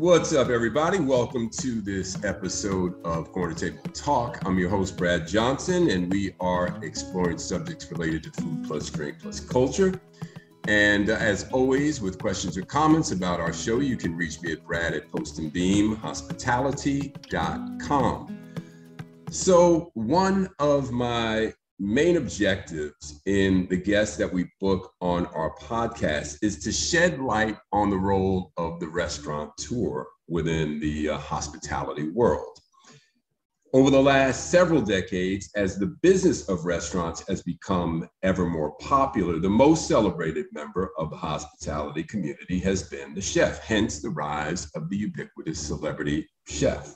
What's up, everybody? Welcome to this episode of Corner Table Talk. I'm your host, Brad Johnson, and we are exploring subjects related to food plus drink plus culture. And uh, as always, with questions or comments about our show, you can reach me at brad at postandbeamhospitality.com. So, one of my main objectives in the guests that we book on our podcast is to shed light on the role of the restaurateur within the uh, hospitality world. Over the last several decades, as the business of restaurants has become ever more popular, the most celebrated member of the hospitality community has been the chef, hence the rise of the ubiquitous celebrity chef.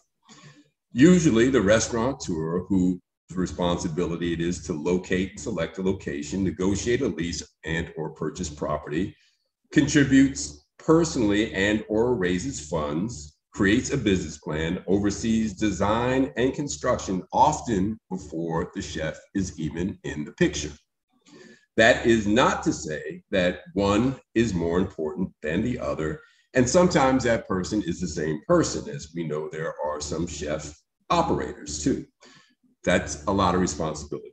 Usually, the restaurateur who responsibility it is to locate select a location, negotiate a lease and or purchase property, contributes personally and or raises funds, creates a business plan, oversees design and construction often before the chef is even in the picture. That is not to say that one is more important than the other. And sometimes that person is the same person, as we know there are some chef operators too. That's a lot of responsibility.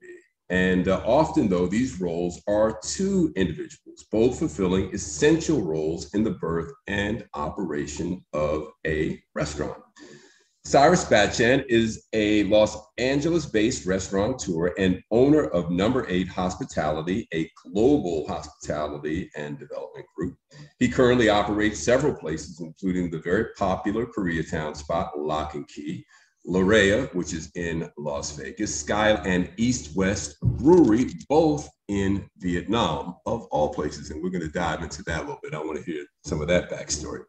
And uh, often, though, these roles are two individuals, both fulfilling essential roles in the birth and operation of a restaurant. Cyrus Batchan is a Los Angeles based restaurateur and owner of Number Eight Hospitality, a global hospitality and development group. He currently operates several places, including the very popular Koreatown spot, Lock and Key, La Rea, which is in Las Vegas, Sky and East West Brewery, both in Vietnam, of all places. And we're going to dive into that a little bit. I want to hear some of that backstory.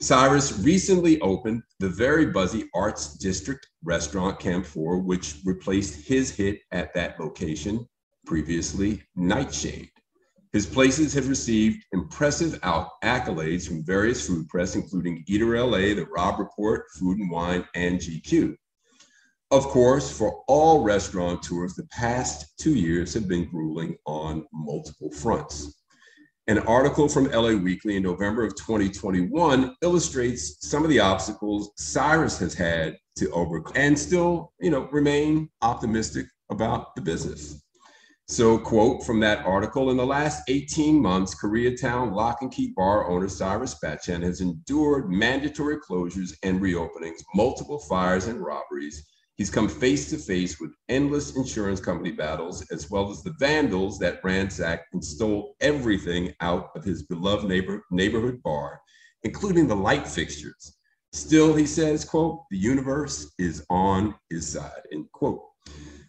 Cyrus recently opened the very buzzy Arts District restaurant Camphor, which replaced his hit at that location previously, Nightshade. His places have received impressive accolades from various food press, including Eater LA, The Robb Report, Food and Wine, and GQ. Of course, for all restaurateurs, the past two years have been grueling on multiple fronts. An article from LA Weekly in November of 2021 illustrates some of the obstacles Cyrus has had to overcome and still, you know, remain optimistic about the business. So, quote from that article In the last 18 months, Koreatown Lock and Key bar owner Cyrus Batchan has endured mandatory closures and reopenings, multiple fires and robberies. He's come face to face with endless insurance company battles, as well as the vandals that ransacked and stole everything out of his beloved neighbor, neighborhood bar, including the light fixtures. Still, he says, quote, the universe is on his side, end quote.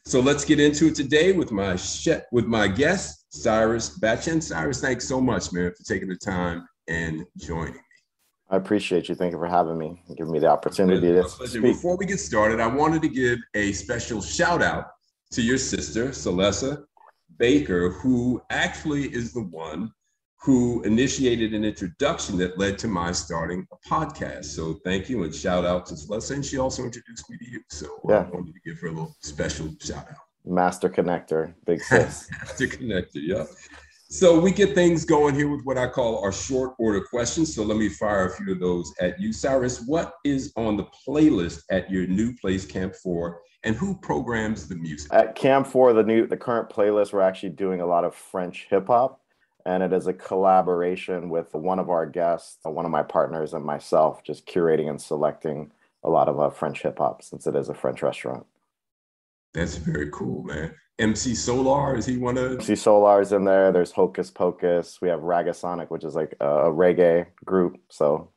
So let's get into it today with my chef, with my guest, Cyrus Batchan. Cyrus, thanks so much, man, for taking the time and joining me. I appreciate you. Thank you for having me, and giving me the opportunity to speak. Before we get started, I wanted to give a special shout out to your sister, Celessa Baker, who actually is the one who initiated an introduction that led to my starting a podcast. So thank you and shout out to Celeste. And she also introduced me to you. So uh, yeah. I wanted to give her a little special shout out. Master connector, big sis. Master connector, yeah. So we get things going here with what I call our short order questions. So let me fire a few of those at you. Cyrus, what is on the playlist at your new place, Camphor? And who programs the music? At Camphor, the new the current playlist, we're actually doing a lot of French hip hop and it is a collaboration with one of our guests, one of my partners, and myself, just curating and selecting a lot of uh, French hip hop since it is a French restaurant. That's very cool, man. MC Solaar, is he one of MC Solaar's in there? There's Hocus Pocus. We have Raggasonic, which is like a, a reggae group. So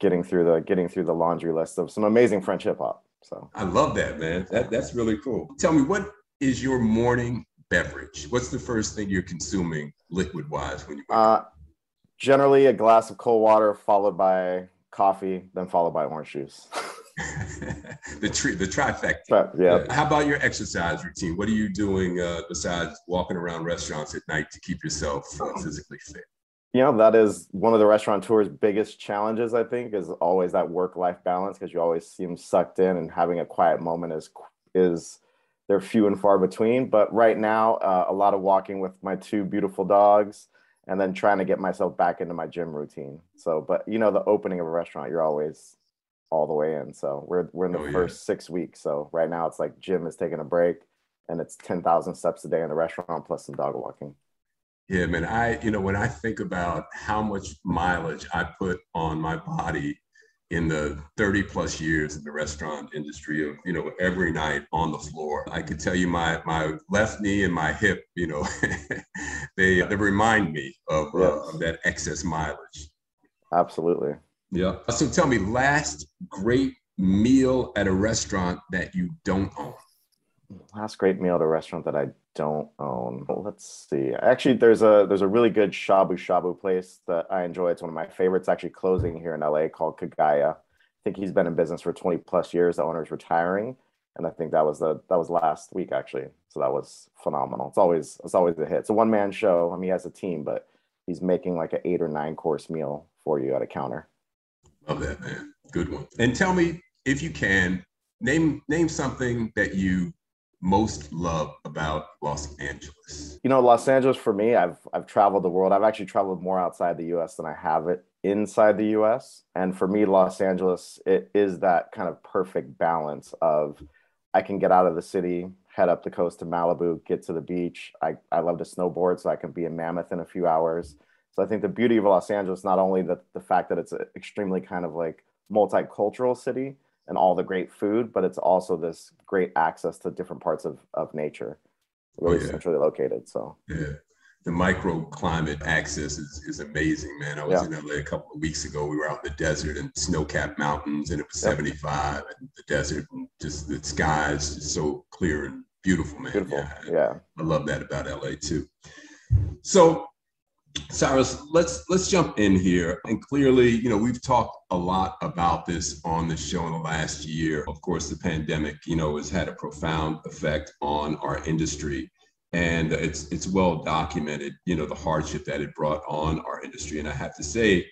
getting through the getting through the laundry list of some amazing French hip hop. So I love that, man. That that's really cool. Tell me, what is your morning beverage? What's the first thing you're consuming liquid wise when you? Uh, generally, a glass of cold water followed by coffee, then followed by orange juice. the tri- the trifecta. But, yeah. How about your exercise routine? What are you doing uh, besides walking around restaurants at night to keep yourself uh, physically fit? You know, that is one of the restaurateur's biggest challenges, I think, is always that work life balance because you always seem sucked in and having a quiet moment is is they're few and far between. But right now, uh, a lot of walking with my two beautiful dogs and then trying to get myself back into my gym routine. So, but you know, the opening of a restaurant, you're always all the way in. So we're we're in the oh, first yeah. six weeks. So right now it's like gym is taking a break, and it's ten thousand steps a day in the restaurant plus some dog walking. Yeah, man. I you know when I think about how much mileage I put on my body in the 30 plus years in the restaurant industry of you know every night on the floor. I could tell you my my left knee and my hip you know they they remind me of, uh, yes. uh, of that excess mileage. Absolutely. Yeah. So tell me last great meal at a restaurant that you don't own. Last great meal at a restaurant that i don't own. Let's see. Actually, there's a there's a really good shabu shabu place that I enjoy. It's one of my favorites. Actually, closing here in LA called Kagaya. I think he's been in business for 20 plus years. The owner's retiring, and I think that was the that was last week actually. So that was phenomenal. It's always it's always a hit. It's a one man show. I mean, he has a team, but he's making like an eight or nine course meal for you at a counter. Love that man. Good one. And tell me if you can name name something that you most love about Los Angeles? You know, Los Angeles for me, I've I've traveled the world. I've actually traveled more outside the US than I have it inside the US. And for me, Los Angeles, it is that kind of perfect balance of I can get out of the city, head up the coast to Malibu, get to the beach. I, I love to snowboard, so I can be in Mammoth in a few hours. So I think the beauty of Los Angeles, not only the, the fact that it's an extremely kind of like multicultural city, and all the great food, but it's also this great access to different parts of, of nature, really oh, yeah. centrally located. So yeah, the microclimate access is, is amazing, man. I was yeah. in LA a couple of weeks ago. We were out in the desert and snow-capped mountains, and it was 75 in the desert, and just the skies just so clear and beautiful, man. Beautiful. Yeah, yeah. I love that about LA too. So Cyrus, let's let's jump in here. And clearly, you know, we've talked a lot about this on the show in the last year. Of course, the pandemic, you know, has had a profound effect on our industry. And it's it's well documented, you know, the hardship that it brought on our industry. And I have to say,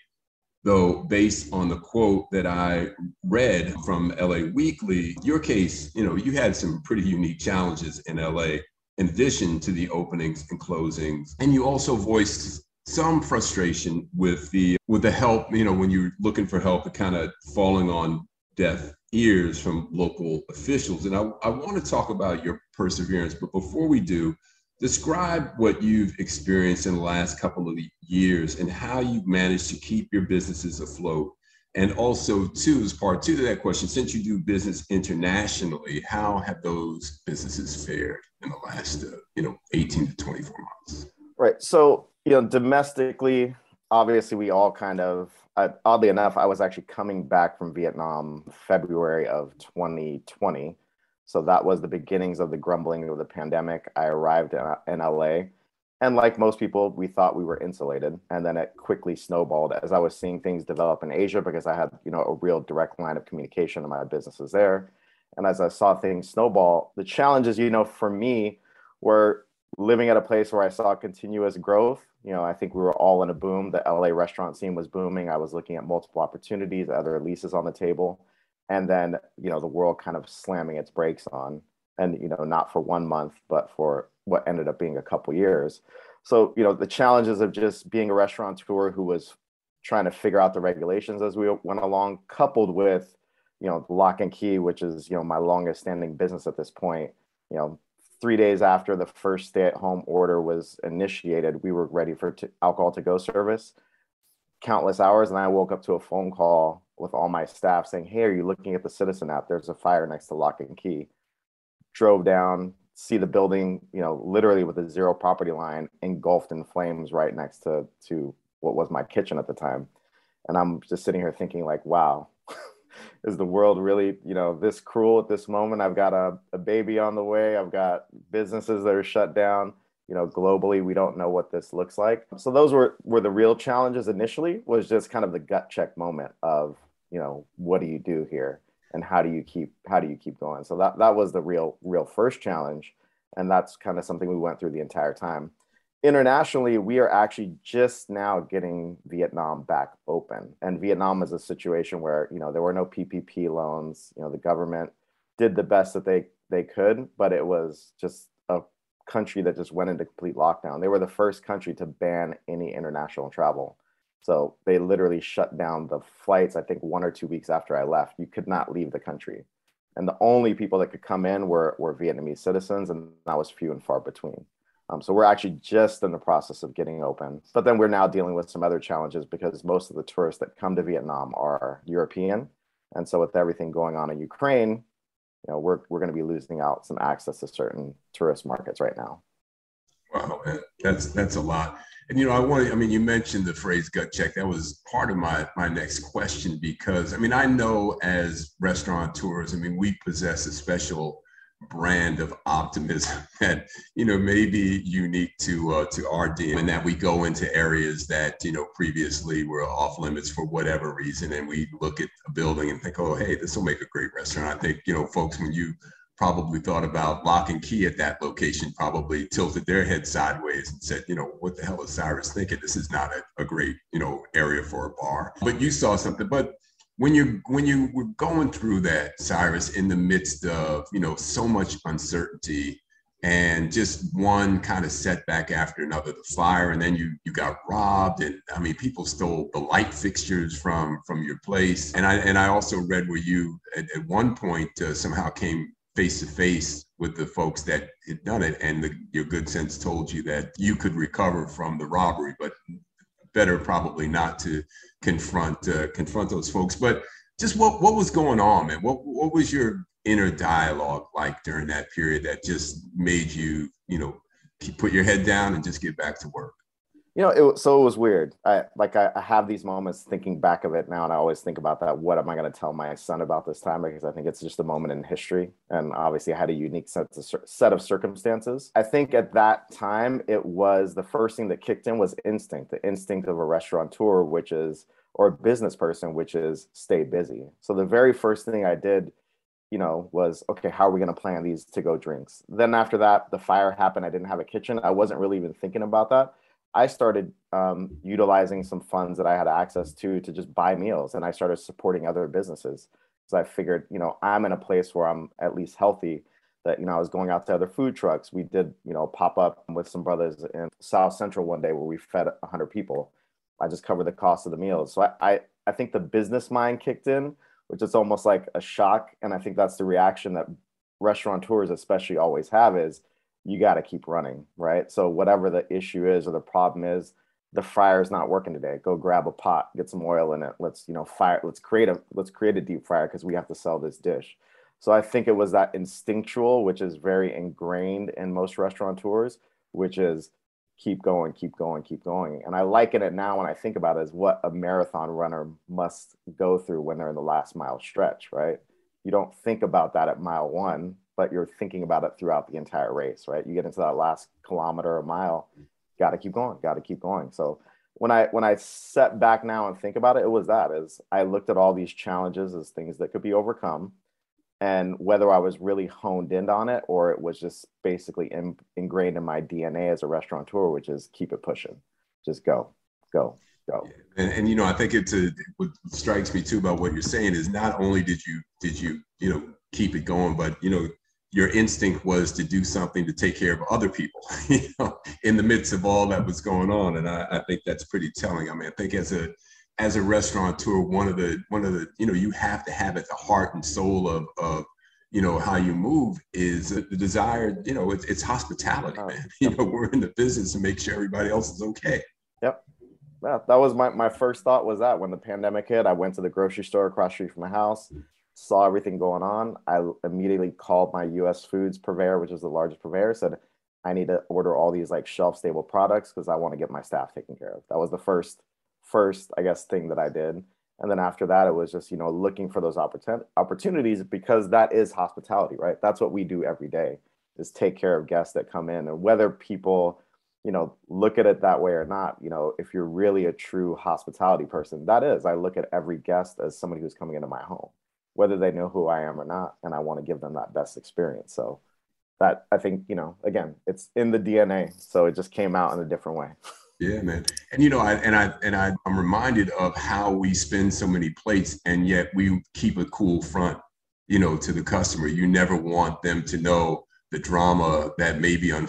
though, based on the quote that I read from LA Weekly, your case, you know, you had some pretty unique challenges in LA in addition to the openings and closings. And you also voiced some frustration with the with the help you know when you're looking for help kind of falling on deaf ears from local officials. And I, I want to talk about your perseverance but before we do describe what you've experienced in the last couple of years and how you've managed to keep your businesses afloat. And also too as part two to that question since you do business internationally how have those businesses fared in the last uh, you know 18 to 24 months? Right so you know, domestically, obviously, we all kind of, uh, oddly enough, I was actually coming back from Vietnam February of 2020. So that was the beginnings of the grumbling of the pandemic. I arrived in, in LA. And like most people, we thought we were insulated. And then it quickly snowballed as I was seeing things develop in Asia because I had, you know, a real direct line of communication to my businesses there. And as I saw things snowball, the challenges, you know, for me were living at a place where I saw continuous growth you know, I think we were all in a boom. The LA restaurant scene was booming. I was looking at multiple opportunities, other leases on the table, and then you know the world kind of slamming its brakes on, and you know not for one month, but for what ended up being a couple years. So you know the challenges of just being a restaurateur who was trying to figure out the regulations as we went along, coupled with you know lock and key, which is you know my longest standing business at this point. You know three days after the first stay-at-home order was initiated, we were ready for t- alcohol to go service. Countless hours, and I woke up to a phone call with all my staff saying, "Hey, are you looking at the Citizen app? There's a fire next to Lock and Key." Drove down, see the building, you know, literally with a zero property line engulfed in flames right next to to what was my kitchen at the time, and I'm just sitting here thinking, like, "Wow." Is the world really you know this cruel at this moment? I've got a, a baby on the way. I've got businesses that are shut down. You know globally we don't know what this looks like. So those were were the real challenges initially was just kind of the gut check moment of you know what do you do here? And how do you keep how do you keep going? So that that was the real real first challenge. And that's kind of something we went through the entire time internationally, we are actually just now getting Vietnam back open. And Vietnam is a situation where, you know, there were no PPP loans. You know, the government did the best that they, they could, but it was just a country that just went into complete lockdown. They were the first country to ban any international travel. So they literally shut down the flights, I think one or two weeks after I left. You could not leave the country. And the only people that could come in were, were Vietnamese citizens, and that was few and far between. Um, so we're actually just in the process of getting open. But then we're now dealing with some other challenges because most of the tourists that come to Vietnam are European. And so with everything going on in Ukraine, you know, we're, we're going to be losing out some access to certain tourist markets right now. Wow, that's that's a lot. And you know, I want to, I mean, you mentioned the phrase gut check. That was part of my my next question because I mean, I know as restaurateurs, I mean, we possess a special brand of optimism that you know may be unique to uh, to our team, and that we go into areas that you know previously were off limits for whatever reason, and we look at a building and think, oh, hey, this will make a great restaurant. I think you know, folks, when you probably thought about lock and key at that location, probably tilted their head sideways and said, you know, what the hell is Cyrus thinking? This is not a, a great, you know, area for a bar. But you saw something. But when you when you were going through that, Cyrus, in the midst of, you know, so much uncertainty and just one kind of setback after another, the fire, and then you you got robbed, and I mean, people stole the light fixtures from from your place, and I and I also read where you at, at one point uh, somehow came face to face with the folks that had done it, and the, your good sense told you that you could recover from the robbery, but better probably not to confront uh, confront those folks. But just what what was going on, man? What what was your inner dialogue like during that period that just made you, you know, put your head down and just get back to work? You know it, so it was weird. I like I, I, have these moments thinking back of it now and i always think about that what am i going to tell my son about this time? Because i think it's just a moment in history and obviously i had a unique set of, set of circumstances. I think at that time it was the first thing that kicked in was instinct the instinct of a restaurateur which is or a business person which is stay busy. So the very first thing i did you know was okay how are we going to plan these to go drinks? Then after that the fire happened i didn't have a kitchen i wasn't really even thinking about that I started um, utilizing some funds that I had access to to just buy meals, and I started supporting other businesses because I figured, you know, I'm in a place where I'm at least healthy. That you know, I was going out to other food trucks. We did, you know, pop up with some brothers in South Central one day where we fed 100 people. I just covered the cost of the meals. So I, I, I think the business mind kicked in, which is almost like a shock, and I think that's the reaction that restaurateurs especially always have is you got to keep running, right? So whatever the issue is or the problem is, the fryer is not working today. Go grab a pot, get some oil in it. Let's you know fire. Let's create a let's create a deep fryer because we have to sell this dish. So I think it was that instinctual, which is very ingrained in most restaurateurs, which is keep going, keep going, keep going. And I liken it now when I think about it as what a marathon runner must go through when they're in the last mile stretch, right? You don't think about that at mile one but you're thinking about it throughout the entire race, right? You get into that last kilometer or mile, got to keep going, got to keep going. So when I when I set back now and think about it, it was that is I looked at all these challenges as things that could be overcome, and whether I was really honed in on it or it was just basically in, ingrained in my DNA as a restaurateur, which is keep it pushing, just go, go, go. And, and you know, I think it's a, what strikes me too about what you're saying is not only did you did you you know keep it going, but you know your instinct was to do something to take care of other people, you know, in the midst of all that was going on. And I, I, think that's pretty telling. I mean, I think as a as a restaurateur, one of the one of the you know you have to have at the heart and soul of of you know how you move is the desire. You know, it's, it's hospitality, oh, man. You know, we're in the business to make sure everybody else is okay. Yep. Yeah, that was my, my first thought was that when the pandemic hit, I went to the grocery store across street from my house saw everything going on, I immediately called my US Foods purveyor, which is the largest purveyor, said, I need to order all these like shelf stable products because I want to get my staff taken care of. That was the first, first, I guess, thing that I did. And then after that, it was just, you know, looking for those opportun- opportunities because that is hospitality, right? That's what we do every day is take care of guests that come in. And whether people, you know, look at it that way or not, you know, if you're really a true hospitality person, that is, I look at every guest as somebody who's coming into my home whether they know who I am or not. And I want to give them that best experience. So that I think, you know, again, it's in the DNA. So it just came out in a different way. Yeah, man. And you know, I and I and I, I'm reminded of how we spend so many plates and yet we keep a cool front, you know, to the customer. You never want them to know the drama that may be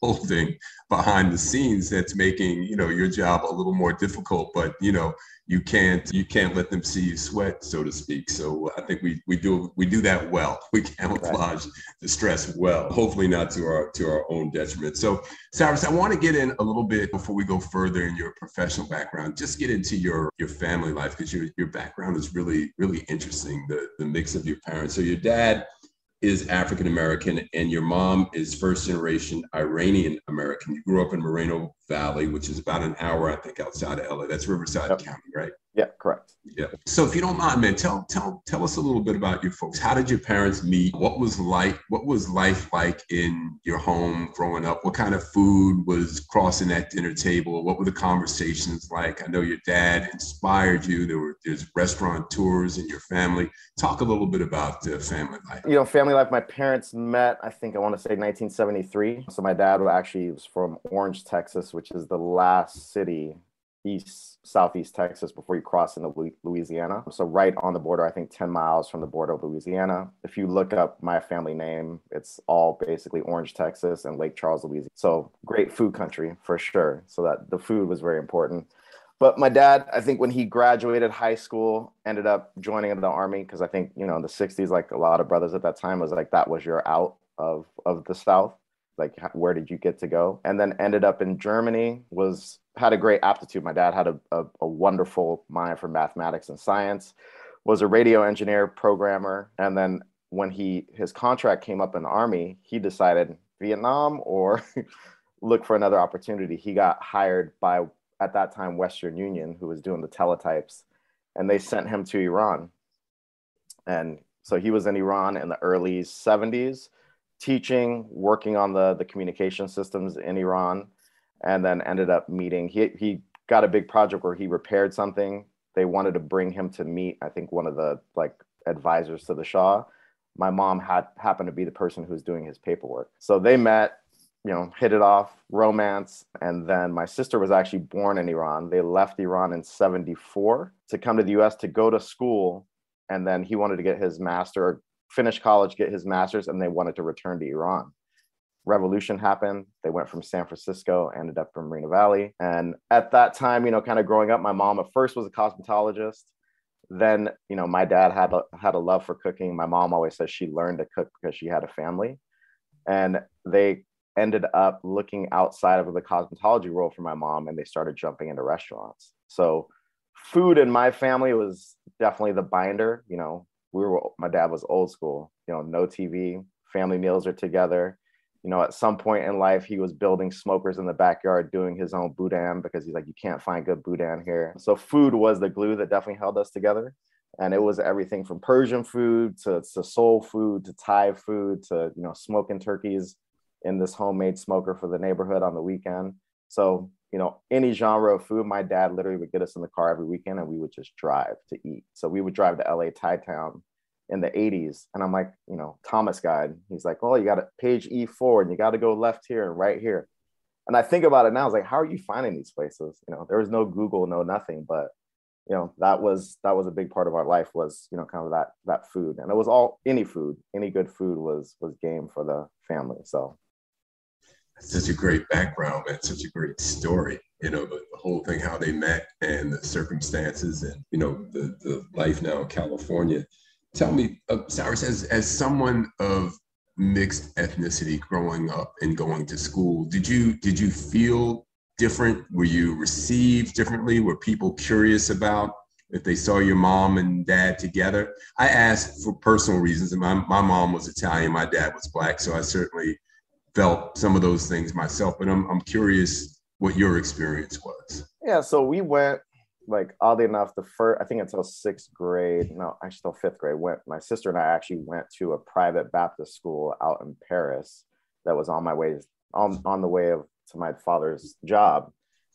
unfolding behind the scenes that's making you know your job a little more difficult but you know you can't you can't let them see you sweat so to speak. So i think we we do we do that well. We camouflage right. the stress well hopefully not to our to our own detriment. So cyrus i want to get in a little bit before we go further in your professional background just get into your your family life because your your background is really really interesting the the mix of your parents. So your dad is African American and your mom is first generation Iranian American. You grew up in Moreno Valley, which is about an hour, I think, outside of LA. That's Riverside yep. County, right? Yeah, correct. Yeah. So if you don't mind, man, tell tell tell us a little bit about your folks. How did your parents meet? What was like what was life like in your home growing up? What kind of food was crossing that dinner table? What were the conversations like? I know your dad inspired you. There were there's restaurant tours in your family. Talk a little bit about the family life. You know, family life. My parents met, I think I want to say 1973. So my dad actually was from Orange, Texas, which is the last city east southeast Texas before you cross into Louisiana. So right on the border, I think 10 miles from the border of Louisiana. If you look up my family name, it's all basically Orange, Texas and Lake Charles, Louisiana. So great food country for sure. So that the food was very important. But my dad, I think when he graduated high school, ended up joining the army because I think, you know, in the 60s, like a lot of brothers at that time was like that was your out of of the South like where did you get to go? And then ended up in germany was had a great aptitude. My dad had a, a, a, wonderful mind for mathematics and science was a radio engineer programmer and then when he his contract came up in the army he decided vietnam or look for another opportunity. He got hired by at that time western union who was doing the teletypes and they sent him to iran. And so he was in iran in the early 70s teaching, working on the the communication systems in Iran, and then ended up meeting. He he got a big project where he repaired something. They wanted to bring him to meet. I think one of the like advisors to the Shah. My mom had happened to be the person who was doing his paperwork. So they met, you know, hit it off, romance, and then my sister was actually born in Iran. They left Iran in 74 to come to the US to go to school and then he wanted to get his master finish college, get his master's, and they wanted to return to Iran. Revolution happened. They went from San Francisco, ended up from Moreno Valley. And at that time, you know, kind of growing up, my mom at first was a cosmetologist. Then, you know, my dad had a, had a love for cooking. My mom always says she learned to cook because she had a family. And they ended up looking outside of the cosmetology role for my mom and they started jumping into restaurants. So food in my family was definitely the binder, you know, we were my dad was old school you know no tv family meals are together. You know at some point in life he was building smokers in the backyard doing his own boudin because he's like you can't find good boudin here. So food was the glue that definitely held us together. And it was everything from persian food to, to soul food to thai food to you know smoking turkeys in this homemade smoker for the neighborhood on the weekend. So you know, any genre of food, my dad literally would get us in the car every weekend and we would just drive to eat. So we would drive to LA Thai Town in the 80s. And I'm like, you know, Thomas guide. He's like, oh, you got a page E4 and you got to go left here and right here. And I think about it now, I was like, how are you finding these places? You know, there was no Google, no nothing, but you know, that was that was a big part of our life was, you know, kind of that that food. And it was all any food, any good food was was game for the family. So such a great background and such a great story you know the, the, whole thing how they met and the circumstances and you know the, the life now in california. Tell me uh, cyrus as, as someone of mixed ethnicity growing up and going to school did you did you feel different? Were you received differently? Were people curious about if they saw your mom and dad together? I asked for personal reasons. And my, my mom was italian my dad was black so i certainly felt some of those things myself, but I'm, I'm curious what your experience was. Yeah, so we went like oddly enough, the first I think until sixth grade, no, actually still fifth grade, went my sister and I actually went to a private Baptist school out in Paris that was on my way on, on the way of to my father's job.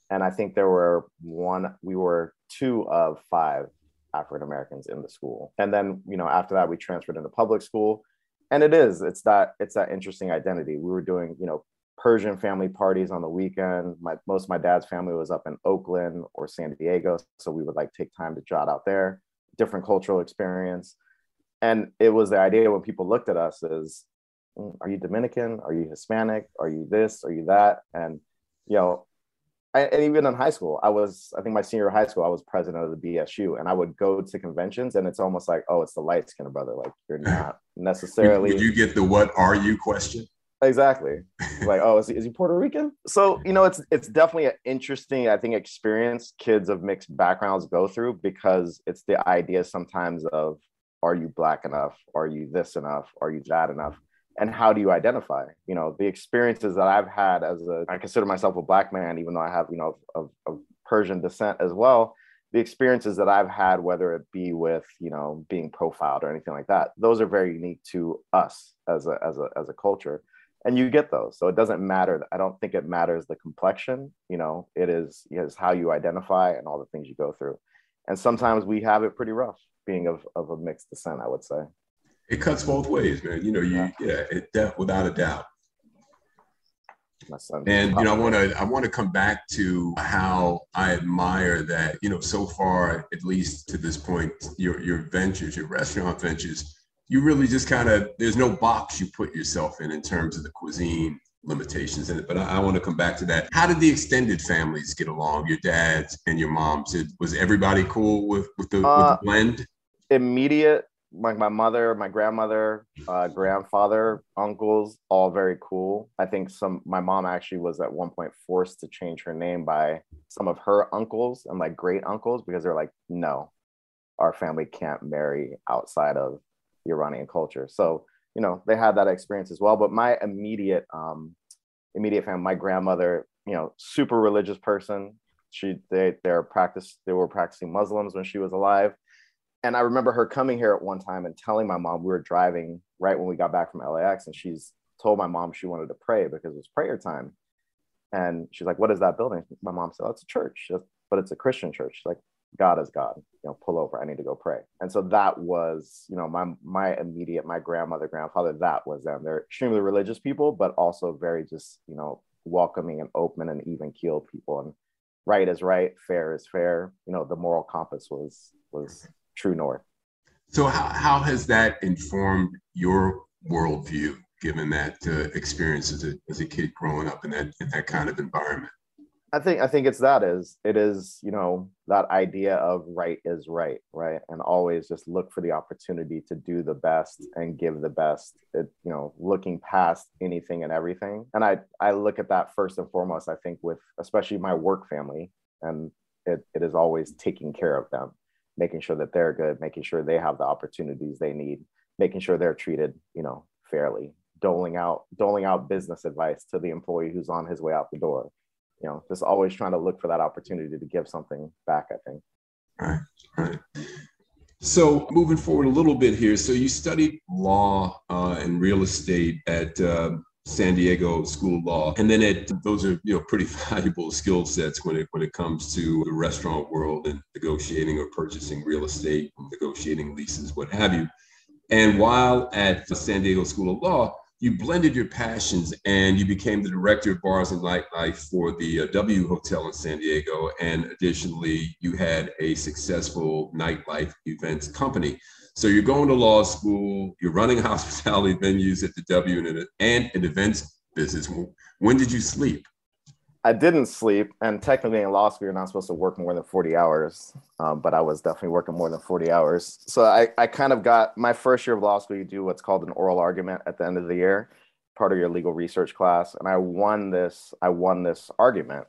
And I think there were one, we were two of five African Americans in the school. And then, you know, after that, we transferred into public school and it is it's that it's that interesting identity we were doing you know persian family parties on the weekend my most of my dad's family was up in oakland or san diego so we would like take time to jot out there different cultural experience and it was the idea when people looked at us is mm, are you Dominican? Are you Hispanic? Are you this? Are you that? And, you know, I, and even in high school, I was, I think my senior high school, I was president of the BSU and I would go to conventions and it's almost like, oh, it's the light skinned brother. Like you're not necessarily. Did you get the what are you question? Exactly. like, oh, is he, is he Puerto Rican? So, you know, it's it's definitely an interesting, I think, experience kids of mixed backgrounds go through because it's the idea sometimes of are you black enough? Are you this enough? Are you that enough? And how do you identify? You know, the experiences that I've had as a I consider myself a black man, even though I have, you know, of, Persian descent as well. The experiences that I've had, whether it be with, you know, being profiled or anything like that, those are very unique to us as a as a as a culture and you get those so it doesn't matter i don't think it matters the complexion you know it is is how you identify and all the things you go through and sometimes we have it pretty rough being of, of a mixed descent i would say it cuts both ways man you know you yeah, yeah it, without a doubt and you know i want to i want to come back to how i admire that you know so far at least to this point your your ventures your restaurant ventures you really just kind of there's no box you put yourself in in terms of the cuisine limitations in it. But I, I want to come back to that. How did the extended families get along? Your dads and your moms. Did, was everybody cool with with the, uh, with the uh, blend? Immediate, like my mother, my grandmother, uh, grandfather, uncles, all very cool. I think some. My mom actually was at one point forced to change her name by some of her uncles and like great uncles because they're like, no, our family can't marry outside of Iranian culture. So, you know, they had that experience as well. But my immediate, um, immediate family, my grandmother, you know, super religious person. She, they, they're practice, they were practicing Muslims when she was alive. And I remember her coming here at one time and telling my mom we were driving right when we got back from LAX, and she's told my mom she wanted to pray because it was prayer time. And she's like, "What is that building?" My mom said, oh, "It's a church, but it's a Christian church." She's like, God is God. You know, pull over. I need to go pray. And so that was, you know, my my immediate, my grandmother, grandfather. That was them. They're extremely religious people, but also very just, you know, welcoming and open and even keeled people. And right is right, fair is fair. You know, the moral compass was was true north. So how how has that informed your worldview, given that uh, experience as a as a kid growing up in that in that kind of environment? I think I think it's that is it is you know that idea of right is right right and always just look for the opportunity to do the best and give the best it, you know looking past anything and everything and I I look at that first and foremost I think with especially my work family and it, it is always taking care of them making sure that they're good making sure they have the opportunities they need making sure they're treated you know fairly doling out doling out business advice to the employee who's on his way out the door you know, just always trying to look for that opportunity to give something back, I think. So moving forward a little bit here. So you studied law uh, and real estate at uh, San Diego School of Law, and then it those are you know pretty valuable skill sets when it when it comes to the restaurant world and negotiating or purchasing real estate, negotiating leases, what have you. And while at the San Diego School of Law, you blended your passions and you became the director of bars and nightlife for the uh, W Hotel in San Diego. And additionally, you had a successful nightlife events company. So you're going to law school, you're running hospitality venues at the W and, and an events business. When did you sleep? I didn't sleep, and technically in law school, you're not supposed to work more than 40 hours, um, but I was definitely working more than 40 hours. So I, I kind of got my first year of law school, you do what's called an oral argument at the end of the year, part of your legal research class. And I won this, I won this argument.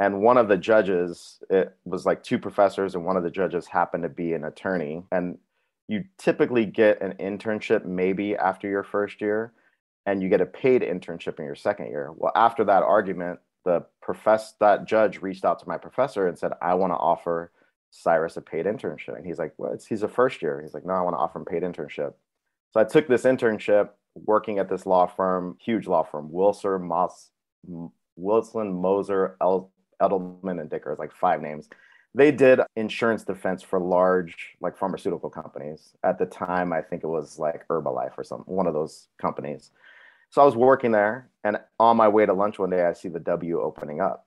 And one of the judges, it was like two professors, and one of the judges happened to be an attorney. And you typically get an internship maybe after your first year, and you get a paid internship in your second year. Well, after that argument, the professor that judge reached out to my professor and said, I want to offer Cyrus a paid internship. And he's like, What? He's a first year. He's like, No, I want to offer him paid internship. So I took this internship working at this law firm, huge law firm, Wilson, Moss, Wilson, Moser, El, Edelman, and Dicker, it's like five names. They did insurance defense for large, like pharmaceutical companies. At the time, I think it was like Herbalife or some one of those companies. So I was working there, and on my way to lunch one day, I see the W opening up,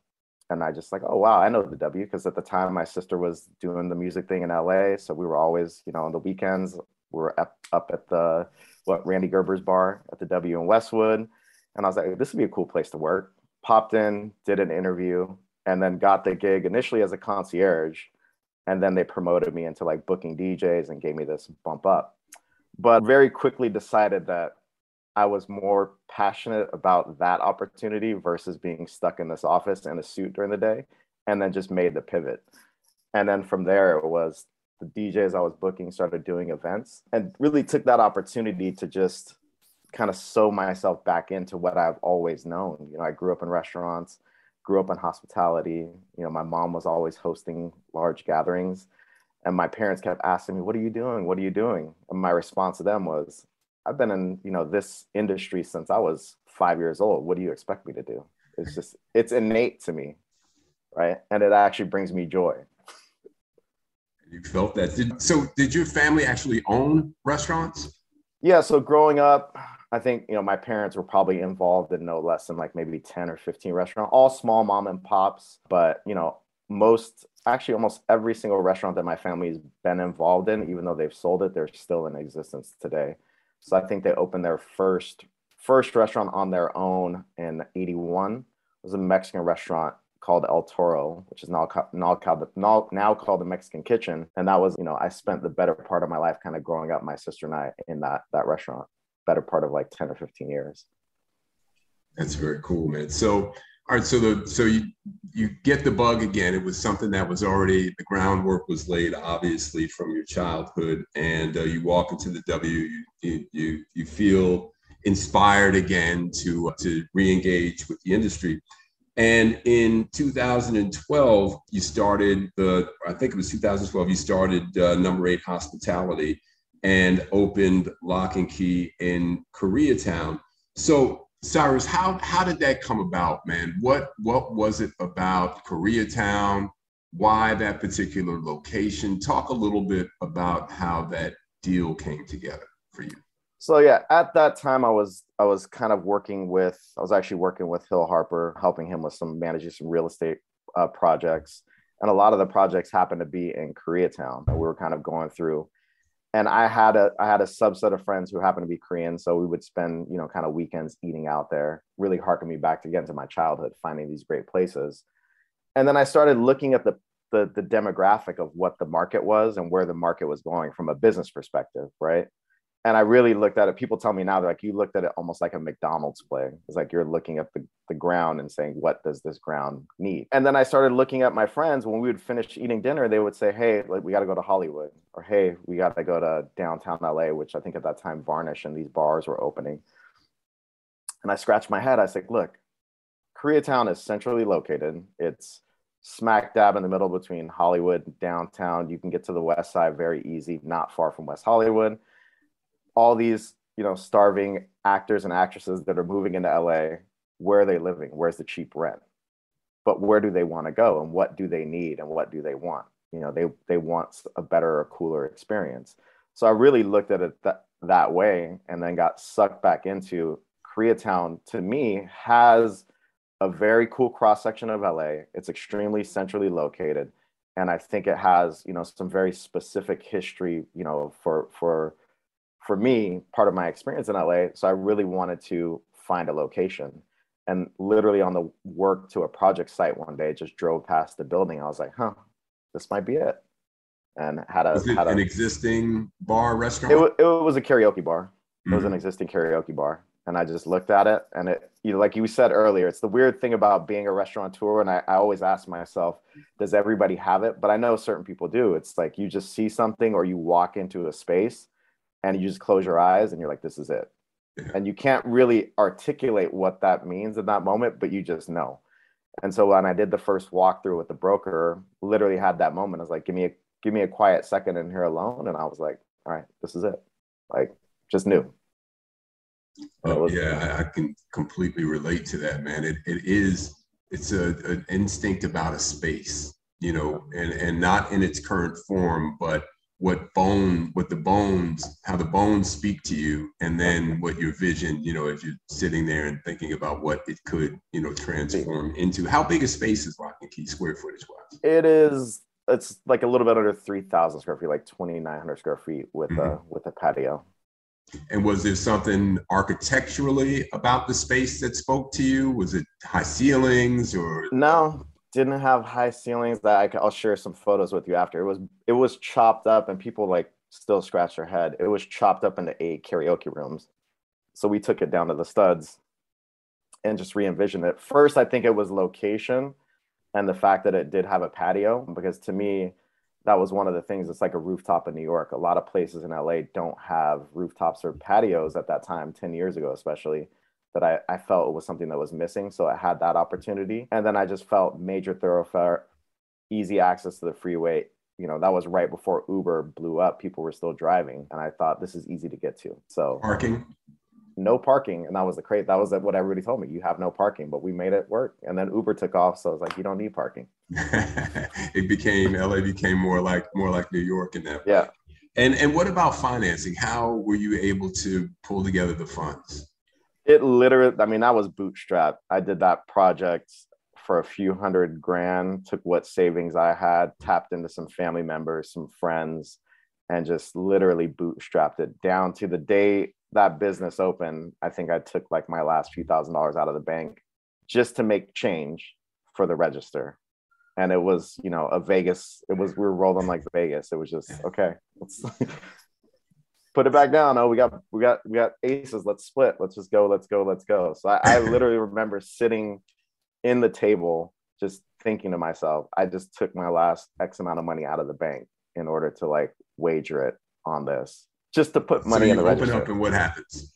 and I just like, oh wow, I know the W because at the time my sister was doing the music thing in LA, so we were always, you know, on the weekends we were up up at the what Rande Gerber's bar at the W in Westwood. And I was like, this would be a cool place to work. Popped in, did an interview, and then got the gig initially as a concierge. And then they promoted me into like booking DJs and gave me this bump up. But very quickly decided that I was more passionate about that opportunity versus being stuck in this office in a suit during the day. And then just made the pivot. And then from there, it was the DJs I was booking started doing events and really took that opportunity to just kind of sew myself back into what I've always known. You know, I grew up in restaurants, grew up in hospitality. You know, my mom was always hosting large gatherings. And my parents kept asking me, What are you doing? What are you doing? And my response to them was, I've been in, you know, this industry since I was five years old. What do you expect me to do? It's just, it's innate to me. Right. And it actually brings me joy. You felt that. Did, so did your family actually own restaurants? Yeah. So growing up, I think, you know, my parents were probably involved in no less than like maybe 10 or 15 restaurants, all small mom and pops. But, you know, most, actually almost every single restaurant that my family's been involved in, even though they've sold it, they're still in existence today. So I think they opened their first first restaurant on their own in 81. It was a Mexican restaurant called El Toro, which is now now now, now called the Mexican Kitchen. And that was, you know, I spent the better part of my life kind of growing up, my sister and I, in that that restaurant, better part of like 10 or 15 years. That's very cool, man. So all right, so the so you you get the bug again. It was something that was already the groundwork was laid, obviously, from your childhood, and uh, you walk into the W. You you you feel inspired again to to re-engage with the industry. And in 2012, you started the, I think it was 2012, you started uh, Number Eight Hospitality and opened Lock and Key in Koreatown. So, Cyrus, how, how did that come about, man? What, what was it about Koreatown? Why that particular location? Talk a little bit about how that deal came together for you. So yeah, at that time I was I was kind of working with I was actually working with Hill Harper, helping him with some managing some real estate uh, projects, and a lot of the projects happened to be in Koreatown we were kind of going through. And I had a I had a subset of friends who happened to be Korean, so we would spend you know kind of weekends eating out there. Really harken me back again to my childhood, finding these great places. And then I started looking at the the, the demographic of what the market was and where the market was going from a business perspective, right? and I really looked at it. People tell me now they're like, you looked at it almost like a McDonald's play. It's like you're looking at the, the ground and saying, what does this ground need? And then I started looking at my friends when we would finish eating dinner, they would say, hey, like we got to go to Hollywood, or hey, we got to go to downtown LA, which I think at that time Varnish and these bars were opening. And I scratched my head. I said, look, Koreatown is centrally located. It's smack dab in the middle between Hollywood and downtown. You can get to the west side very easy, not far from West Hollywood all these you know starving actors and actresses that are moving into LA, where are they living? Where's the cheap rent? But where do they want to go and what do they need and what do they want? You know, they they want a better or cooler experience. So I really looked at it that that way and then got sucked back into Koreatown to me has a very cool cross section of LA. It's extremely centrally located and I think it has, you know, some very specific history, you know, for for for me, part of my experience in LA, so I really wanted to find a location. And literally on the work to a project site one day, just drove past the building. I was like, huh, this might be it. And had a, had a, an existing bar restaurant. It, it was a karaoke bar. It mm-hmm. was an mm-hmm. existing karaoke bar. And I just looked at it and it, you know, like you said earlier, it's the weird thing about being a restaurateur. And I, I always ask myself, does everybody have it? But I know certain people do. It's like you just see something or you walk into a space and you just close your eyes and you're like, this is it. And you can't really articulate what that means in that moment, but you just know. And so when I did the first walkthrough with the broker, literally had that moment. I was like, give me a give me a quiet second in here alone. And I was like, all right, this is it. Like just knew. Oh, was, yeah, I, I, can completely relate to that, man. It it is it's a an instinct about a space, you know, and and not in its current form, but what bone what the bones how the bones speak to you and then what your vision you know as you're sitting there and thinking about what it could you know transform into how big a space is lock and key square footage wise it is it's like a little bit under 3000 square feet like 2900 square feet with mm-hmm. a with a patio And was there something architecturally about the space that spoke to you? Was it high ceilings or no? Didn't have high ceilings. That I, will share some photos with you after. It was it was chopped up, and people like still scratch their head. It was chopped up into eight karaoke rooms. So we took it down to the studs and just re-envisioned it. First, I think it was location and the fact that it did have a patio, because to me, that was one of the things. It's like a rooftop in New York. A lot of places in LA don't have rooftops or patios at that time, 10 years ago, especially. That I, I felt it was something that was missing. So I had that opportunity. And then I just felt major thoroughfare, easy access to the freeway. You know, that was right before Uber blew up. People were still driving. And I thought this is easy to get to. So parking no parking. And that was the crate. that was what everybody told me. You have no parking, but we made it work. And then Uber took off. So I was like, you don't need parking. it became, LA became more like, more like New York in that. Yeah. And, and what about financing? How were you able to pull together the funds? It literally, I mean, that was bootstrap. I did that project for a few hundred grand, took what savings I had, tapped into some family members, some friends, and just literally bootstrapped it down to the day that business opened. I think I took like my last few thousand dollars out of the bank just to make change for the register. And it was, you know, a Vegas, it was, we were rolling like Vegas. It was just, okay, let's put it back down. Oh, we got, we got, we got aces. Let's split. Let's just go. Let's go. Let's go. So I, I literally remember sitting in the table, just thinking to myself, I just took my last X amount of money out of the bank in order to like wager it on this just to put money so in the open register. up and what happens?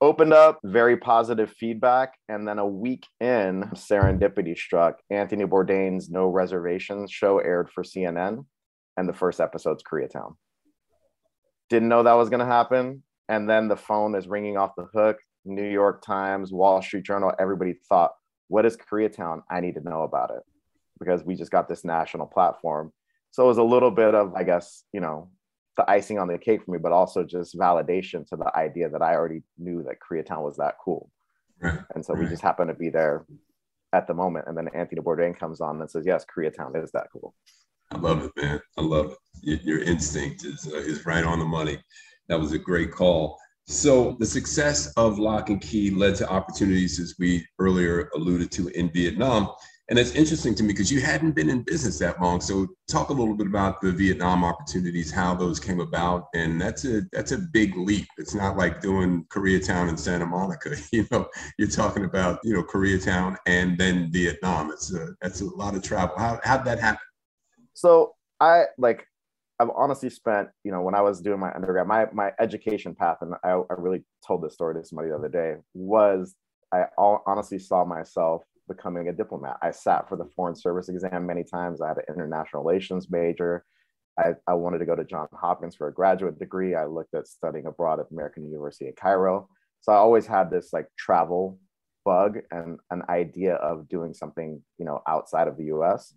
Opened up, very positive feedback, and then a week in, serendipity struck. Anthony Bourdain's No Reservations show aired for CNN, and the first episode's Koreatown. Didn't know that was going to happen, and then the phone is ringing off the hook. New York Times, Wall Street Journal, everybody thought, "What is Koreatown? I need to know about it," because we just got this national platform. So it was a little bit of, I guess, you know, the icing on the cake for me, but also just validation to the idea that I already knew that Koreatown was that cool. Right. And so right. we just happened to be there at the moment. And then Anthony Bourdain comes on and says, yes, Koreatown is that cool. I love it, man. I love it. Your instinct is, uh, is right on the money. That was a great call. So the success of Lock and Key led to opportunities, as we earlier alluded to in Vietnam. And it's interesting to me because you hadn't been in business that long. So talk a little bit about the Vietnam opportunities, how those came about. And that's a that's a big leap. It's not like doing Koreatown and Santa Monica. You know, you're talking about, you know, Koreatown and then Vietnam. It's a that's a lot of travel. How how'd that happen? So I like I've honestly spent, you know, when I was doing my undergrad, my my education path, and I, I really told this story to somebody the other day, was I all, honestly saw myself becoming a diplomat. I sat for the foreign service exam many times. I had an international relations major. I, I wanted to go to Johns Hopkins for a graduate degree. I looked at studying abroad at American University in Cairo. So I always had this like travel bug and an idea of doing something, you know, outside of the US.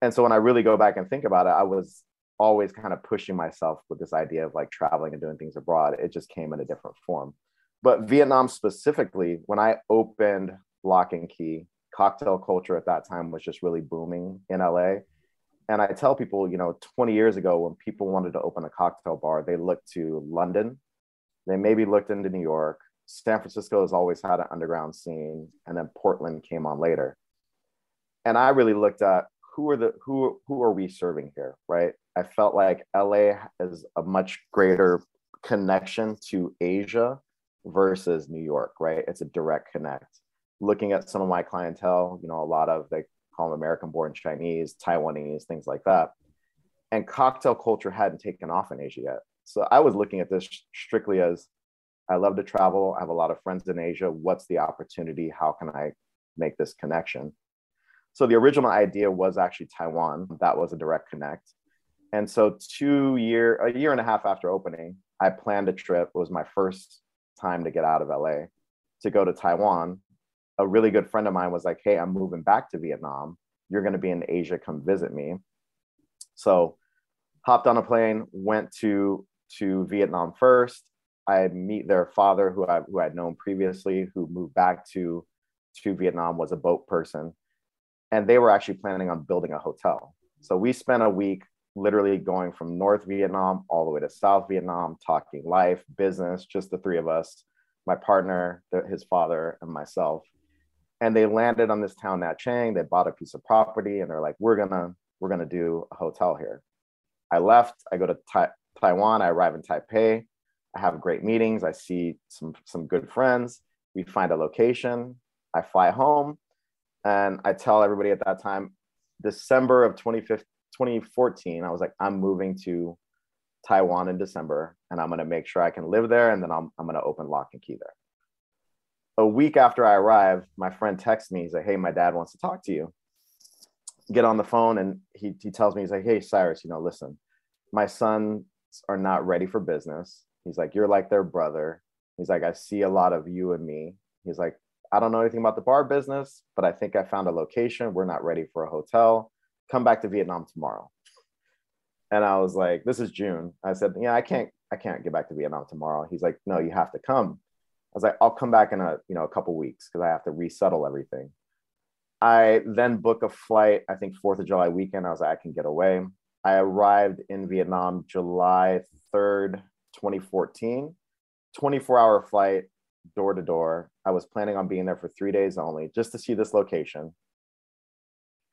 And so when I really go back and think about it, I was always kind of pushing myself with this idea of like traveling and doing things abroad. It just came in a different form. But Vietnam specifically, when I opened lock and key. Cocktail culture at that time was just really booming in LA. And I tell people, you know, 20 years ago, when people wanted to open a cocktail bar, they looked to London. They maybe looked into New York. San Francisco has always had an underground scene, and then Portland came on later. And I really looked at who are the who who are we serving here, right? I felt like LA is a much greater connection to Asia versus New York, right? It's a direct connect looking at some of my clientele, you know, a lot of they call them American born Chinese, Taiwanese, things like that. And cocktail culture hadn't taken off in Asia yet. So I was looking at this strictly as I love to travel. I have a lot of friends in Asia. What's the opportunity? How can I make this connection? So the original idea was actually Taiwan. That was a direct connect. And so two year, a year and a half after opening, I planned a trip. It was my first time to get out of LA to go to Taiwan a really good friend of mine was like, Hey, I'm moving back to Vietnam. You're going to be in Asia. Come visit me. So hopped on a plane, went to, to Vietnam first. I meet their father who I, who I'd known previously, who moved back to, to Vietnam, was a boat person. And they were actually planning on building a hotel. So we spent a week literally going from North Vietnam all the way to South Vietnam, talking life, business, just the three of us, my partner, his father, and myself. And they landed on this town, Nha Trang. They bought a piece of property, and they're like, "We're gonna, we're gonna do a hotel here." I left. I go to ta- Taiwan. I arrive in Taipei. I have great meetings. I see some some good friends. We find a location. I fly home, and I tell everybody at that time, December of 2015 2014, I was like, I'm moving to Taiwan in December and I'm going to make sure I can live there and then I'm, I'm going to open Lock and Key there. A week after I arrived, my friend texts me. He's like, Hey, my dad wants to talk to you. Get on the phone and he, he tells me, He's like, Hey, Cyrus, you know, listen, my sons are not ready for business. He's like, You're like their brother. He's like, I see a lot of you and me. He's like, I don't know anything about the bar business, but I think I found a location. We're not ready for a hotel come back to Vietnam tomorrow. And I was like, this is June. I said, yeah, I can't, I can't get back to Vietnam tomorrow. He's like, no, you have to come. I was like, I'll come back in a, you know, a couple weeks because I have to resettle everything. I then book a flight, I think 4th of July weekend. I was like, I can get away. I arrived in Vietnam July 3rd, 2014, 24 hour flight, door to door. I was planning on being there for three days only just to see this location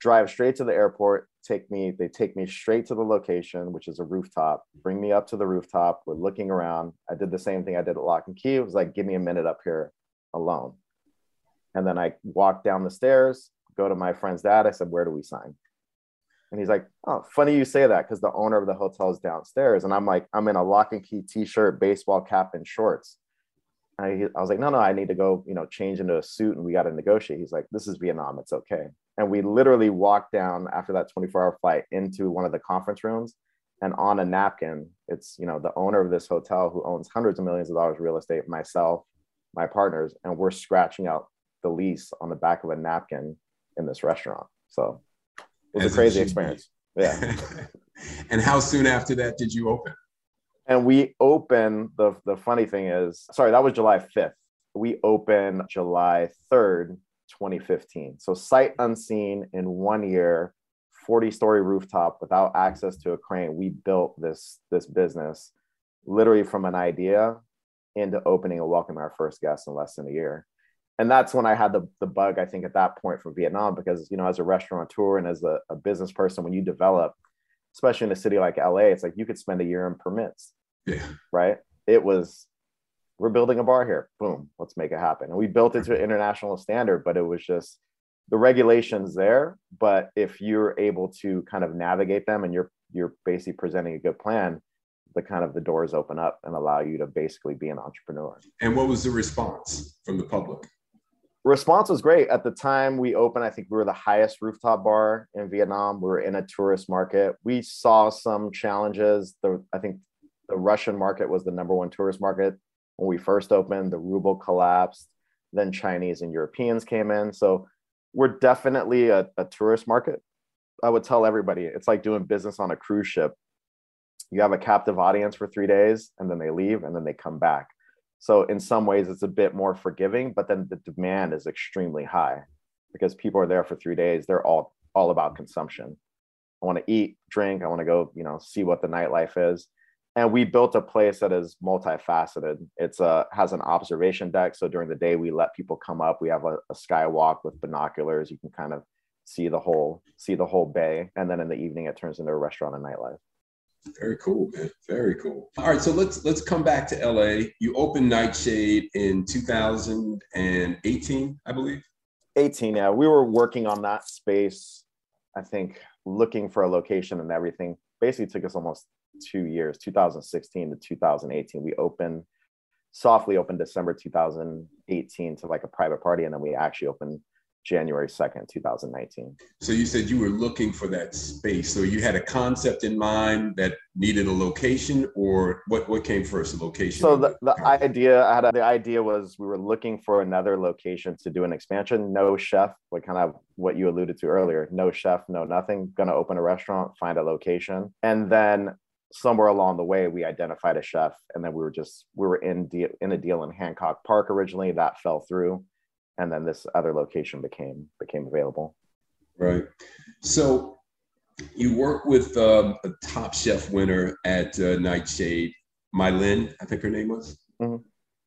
drive straight to the airport take me they take me straight to the location which is a rooftop bring me up to the rooftop we're looking around. I did the same thing i did at lock and key. It was like give me a minute up here alone. And then i walk down the stairs go to my friend's dad. I said where do we sign? And he's like oh funny you say that because the owner of the hotel is downstairs. And i'm like i'm in a lock and key t-shirt baseball cap and shorts. I, I was like, no, no, I need to go, you know, change into a suit and we got to negotiate. He's like, this is Vietnam. It's okay and we literally walked down after that 24 hour flight into one of the conference rooms. And on a napkin it's you know the owner of this hotel who owns hundreds of millions of dollars real estate myself my partners and we're scratching out the lease on the back of a napkin in this restaurant. So it was As a crazy experience. Yeah. And how soon after that did you open? And we open the the funny thing is sorry that was july 5th we open july 3rd 2015. So sight unseen in one year, 40 story rooftop without access to a crane. We built this this business literally from an idea into opening and welcoming our first guests in less than a year. And that's when I had the, the bug, I think, at that point from Vietnam, because, you know, as a restaurateur and as a, a business person, when you develop, especially in a city like LA, it's like you could spend a year in permits. Yeah. Right. It was we're building a bar here. Boom, let's make it happen. And we built it to an international standard, but it was just the regulations there. But if you're able to kind of navigate them and you're you're basically presenting a good plan, the kind of the doors open up and allow you to basically be an entrepreneur. And what was the response from the public? Response was great. At the time we opened, I think we were the highest rooftop bar in Vietnam. We were in a tourist market. We saw some challenges. The I think the Russian market was the number one tourist market when we first opened, the ruble collapsed, then Chinese and Europeans came in. So we're definitely a, a tourist market. I would tell everybody it's like doing business on a cruise ship. You have a captive audience for three days and then they leave and then they come back. So in some ways it's a bit more forgiving, but then the demand is extremely high because people are there for three days. They're all all about consumption. I want to eat, drink. I want to go, you know, see what the nightlife is and we built a place that is multifaceted. It's a has an observation deck. So during the day we let people come up. We have a, a skywalk with binoculars. You can kind of see the whole see the whole bay. And then in the evening it turns into a restaurant and nightlife. Very cool man. Very cool. All right so let's let's come back to la you opened nightshade in 2018 i believe? 18 yeah. We were working on that space i think looking for a location and everything. Basically took us almost two years 2016 to 2018 we opened softly opened december 2018 to like a private party and then we actually opened january 2nd 2019 so you said you were looking for that space. So you had a concept in mind that needed a location or what what came first the location so the, the idea i had a, the idea was we were looking for another location to do an expansion. No chef like kind of what you alluded to earlier. No chef no nothing. Gonna open a restaurant find a location. And then somewhere along the way we identified a chef and then we were just we were in deal in a deal in hancock park originally that fell through and then this other location became became available right so you work with um, a top chef winner at uh, Nightshade, Mei Lin, I think her name was, mm-hmm.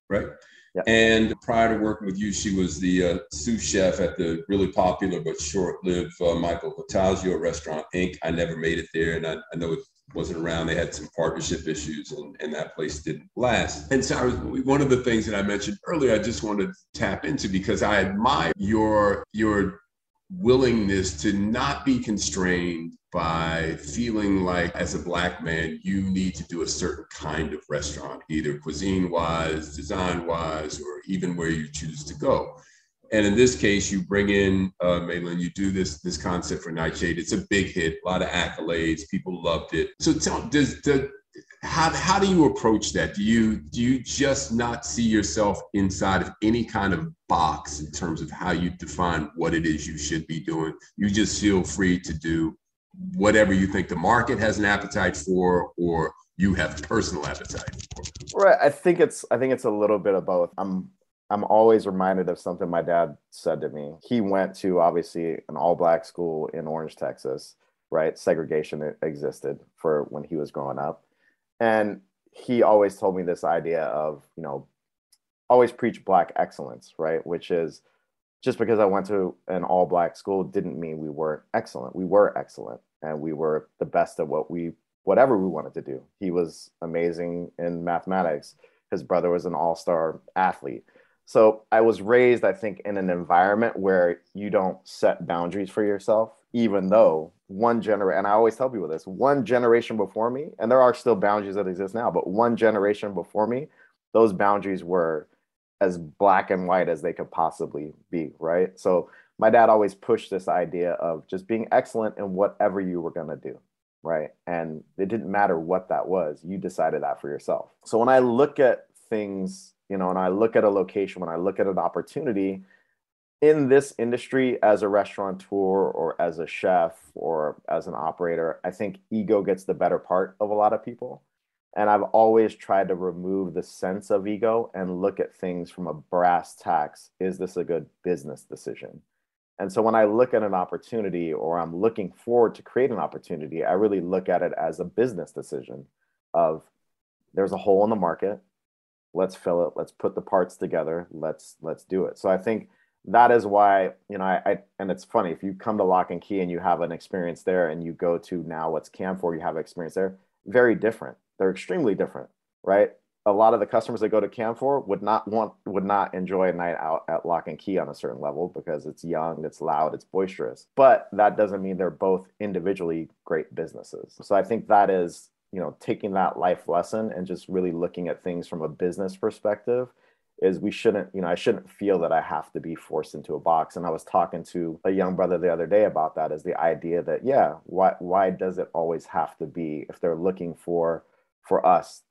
right? Yeah. And prior to working with you, she was the uh, sous chef at the really popular but short-lived uh, Michael Voltaggio restaurant Ink. I never made it there, and I, I know it wasn't around. They had some partnership issues, and, and that place didn't last. And so, I was, one of the things that I mentioned earlier, I just wanted to tap into because I admire your your willingness to not be constrained by feeling like as a black man you need to do a certain kind of restaurant either cuisine wise design wise or even where you choose to go and in this case you bring in uh, Mei Lin, you do this this concept for nightshade. It's a big hit a lot of accolades people loved it. So tell does, does how, how do you approach that? Do you do you just not see yourself inside of any kind of box in terms of how you define what it is you should be doing? You just feel free to do whatever you think the market has an appetite for or you have personal appetite for. Right. I think it's i think it's a little bit of both. I'm i'm always reminded of something my dad said to me. He went to obviously an all black school in orange texas right? Segregation existed for when he was growing up. And he always told me this idea of you know always preach black excellence right? Which is just because i went to an all black school didn't mean we weren't excellent. We were excellent and we were the best at what we whatever we wanted to do. He was amazing in mathematics. His brother was an all-star athlete so i was raised i think in an environment where you don't set boundaries for yourself even though one generation, and I always tell people this one generation before me, and there are still boundaries that exist now, but one generation before me, those boundaries were as black and white as they could possibly be, right? So my dad always pushed this idea of just being excellent in whatever you were going to do, right? And it didn't matter what that was, you decided that for yourself. So when I look at things, you know, and I look at a location, when I look at an opportunity, in this industry as a restaurateur or as a chef or as an operator, I think ego gets the better part of a lot of people. And I've always tried to remove the sense of ego and look at things from a brass tacks. Is this a good business decision? And so when I look at an opportunity or I'm looking forward to create an opportunity, I really look at it as a business decision of there's a hole in the market. Let's fill it. Let's put the parts together. Let's let's do it. So I think that is why you know I, I, and it's funny if you come to lock and key and you have an experience there and you go to now what's camphor you have experience there very different they're extremely different right a lot of the customers that go to camphor would not want would not enjoy a night out at lock and key on a certain level because it's young it's loud it's boisterous but that doesn't mean they're both individually great businesses so i think that is you know taking that life lesson and just really looking at things from a business perspective is we shouldn't you know i shouldn't feel that i have to be forced into a box. And i was talking to a young brother the other day about that is the idea that yeah why why does it always have to be if they're looking for for us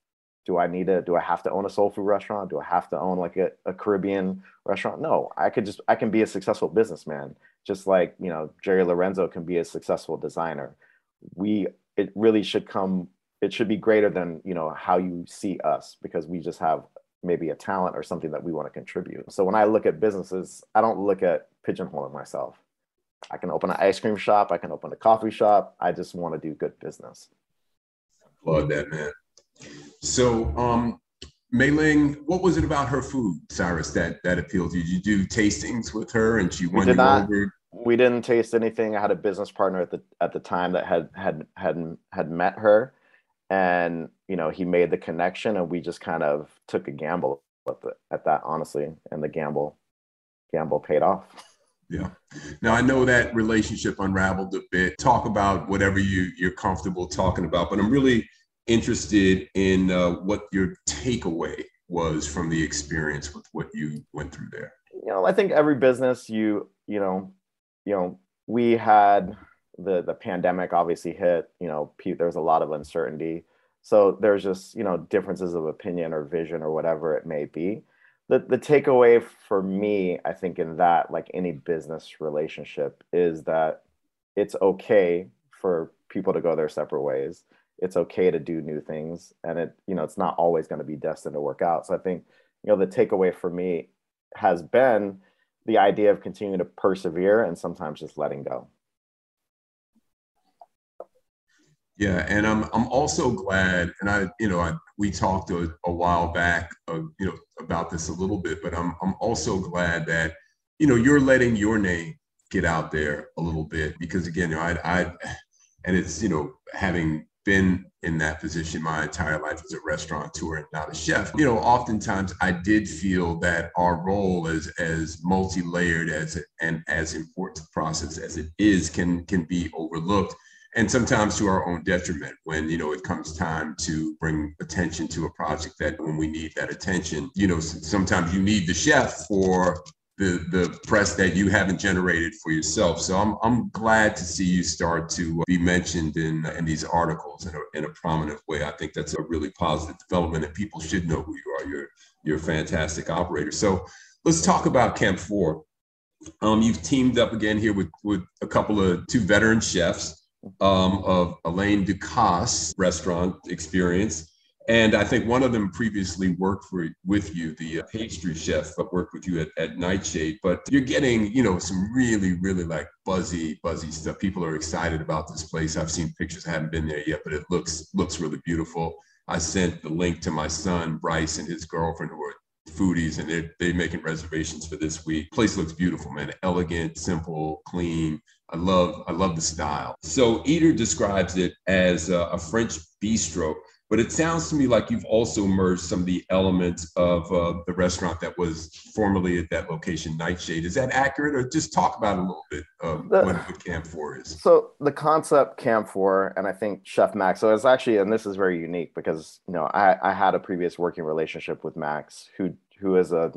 do i need to do i have to own a soul food restaurant? Do i have to own like a, a caribbean restaurant? No i could just i can be a successful businessman just like you know jerry lorenzo can be a successful designer. We it really should come it should be greater than you know how you see us because we just have maybe a talent or something that we want to contribute. So when I look at businesses, I don't look at pigeonholing myself. I can open an ice cream shop, I can open a coffee shop. I just want to do good business. Applaud that, man. So, um, Mei Lin, what was it about her food, Cyrus, that that appealed to you? Did you do tastings with her and she won you not, over? We didn't taste anything. I had a business partner at the at the time that had had had had met her and you know he made the connection and we just kind of took a gamble at, the, at that honestly and the gamble gamble paid off. Yeah. Now i know that relationship unraveled a bit. Talk about whatever you you're comfortable talking about but i'm really interested in uh, what your takeaway was from the experience with what you went through there. You know i think every business you you know you know we had the the pandemic obviously hit you know there was a lot of uncertainty. So there's just you know differences of opinion or vision or whatever it may be. The the takeaway for me i think in that like any business relationship is that it's okay for people to go their separate ways. It's okay to do new things and it you know it's not always going to be destined to work out. So i think you know the takeaway for me has been the idea of continuing to persevere and sometimes just letting go Yeah, and I'm I'm also glad, and I you know I, we talked a, a while back, you know, about this a little bit, but I'm I'm also glad that you know you're letting your name get out there a little bit because again, you know, I I and it's you know having been in that position my entire life as a restaurateur and not a chef. You know, oftentimes I did feel that our role as as multi-layered as and as important process as it is can can be overlooked and sometimes to our own detriment when you know it comes time to bring attention to a project that when we need that attention you know sometimes you need the chef for the the press that you haven't generated for yourself. So i'm i'm glad to see you start to be mentioned in in these articles in a, in a prominent way. I think that's a really positive development and people should know who you are. You're you're a fantastic operator. So let's talk about Camphor. Um, you've teamed up again here with with a couple of two veteran chefs um, of Alain Ducasse restaurant experience. And I think one of them previously worked for with you, the uh, pastry chef, but worked with you at, at Nightshade. But you're getting, you know, some really, really like buzzy, buzzy stuff. People are excited about this place. I've seen pictures. I haven't been there yet, but it looks looks really beautiful. I sent the link to my son Bryce and his girlfriend who are foodies, and they're they're making reservations for this week. Place looks beautiful, man. Elegant, simple, clean. I love I love the style. So Eater describes it as a, a French bistro, but it sounds to me like you've also merged some of the elements of uh, the restaurant that was formerly at that location, Nightshade. Is that accurate, or just talk about a little bit of the, what, what Camphor is? So the concept Camphor, and I think Chef Max. So it's actually, and this is very unique because you know I, I had a previous working relationship with Max, who who is a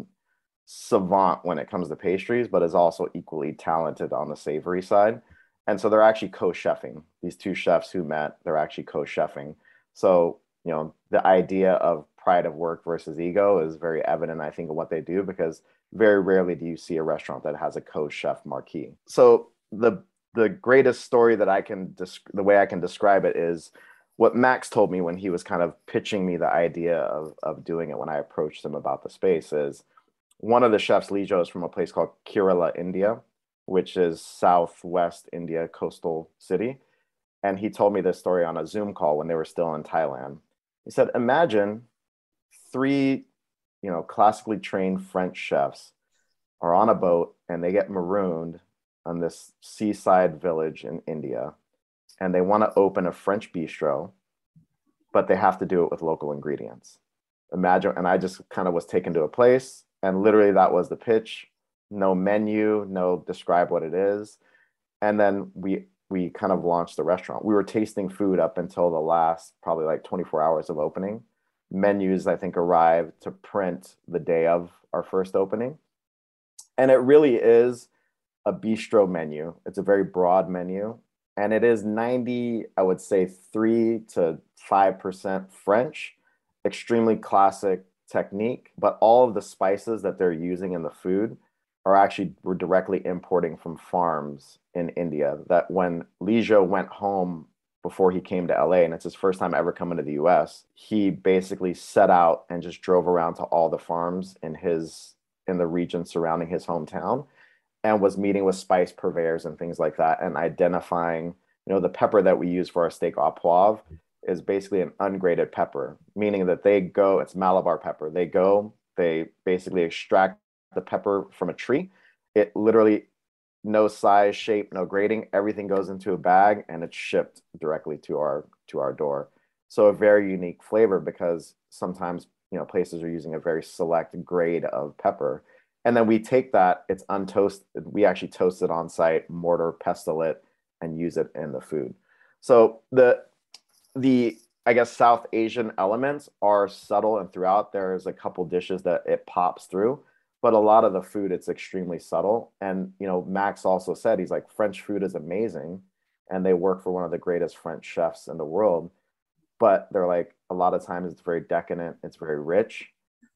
savant when it comes to pastries, but is also equally talented on the savory side. And so they're actually co-chefing. These two chefs who met, they're actually co-chefing. So, you know, the idea of pride of work versus ego is very evident, I think, in what they do because very rarely do you see a restaurant that has a co-chef marquee. So the the greatest story that I can desc- the way I can describe it is what Max told me when he was kind of pitching me the idea of, of doing it when I approached him about the space is one of the chefs, Lijo, is from a place called Kerala, India, which is southwest India coastal city. And he told me this story on a Zoom call when they were still in Thailand. He said, Imagine three, you know, classically trained French chefs are on a boat and they get marooned on this seaside village in India. And they want to open a French bistro, but they have to do it with local ingredients. Imagine, and I just kind of was taken to a place and literally that was the pitch. No menu no describe what it is. And then we we kind of launched the restaurant. We were tasting food up until the last probably like 24 hours of opening. Menus i think arrived to print the day of our first opening. And it really is a bistro menu. It's a very broad menu. And it is 90 i would say 3 to 5% french. Extremely classic technique, but all of the spices that they're using in the food are actually we're directly importing from farms in India. That when Lijo went home before he came to LA, and it's his first time ever coming to the US, he basically set out and just drove around to all the farms in his in the region surrounding his hometown and was meeting with spice purveyors and things like that and identifying, you know, the pepper that we use for our steak au poivre is basically an ungraded pepper, meaning that they go, it's Malabar pepper. They go, they basically extract the pepper from a tree. It literally, no size, shape, no grading, everything goes into a bag and it's shipped directly to our to our door. So a very unique flavor because sometimes you know places are using a very select grade of pepper. And then we take that, it's untoasted, we actually toast it on site, mortar, pestle it, and use it in the food. So the the I guess South Asian elements are subtle and throughout. There's a couple dishes that it pops through, but a lot of the food it's extremely subtle. And you know, Max also said he's like French food is amazing, and they work for one of the greatest French chefs in the world. But they're like a lot of times it's very decadent, it's very rich,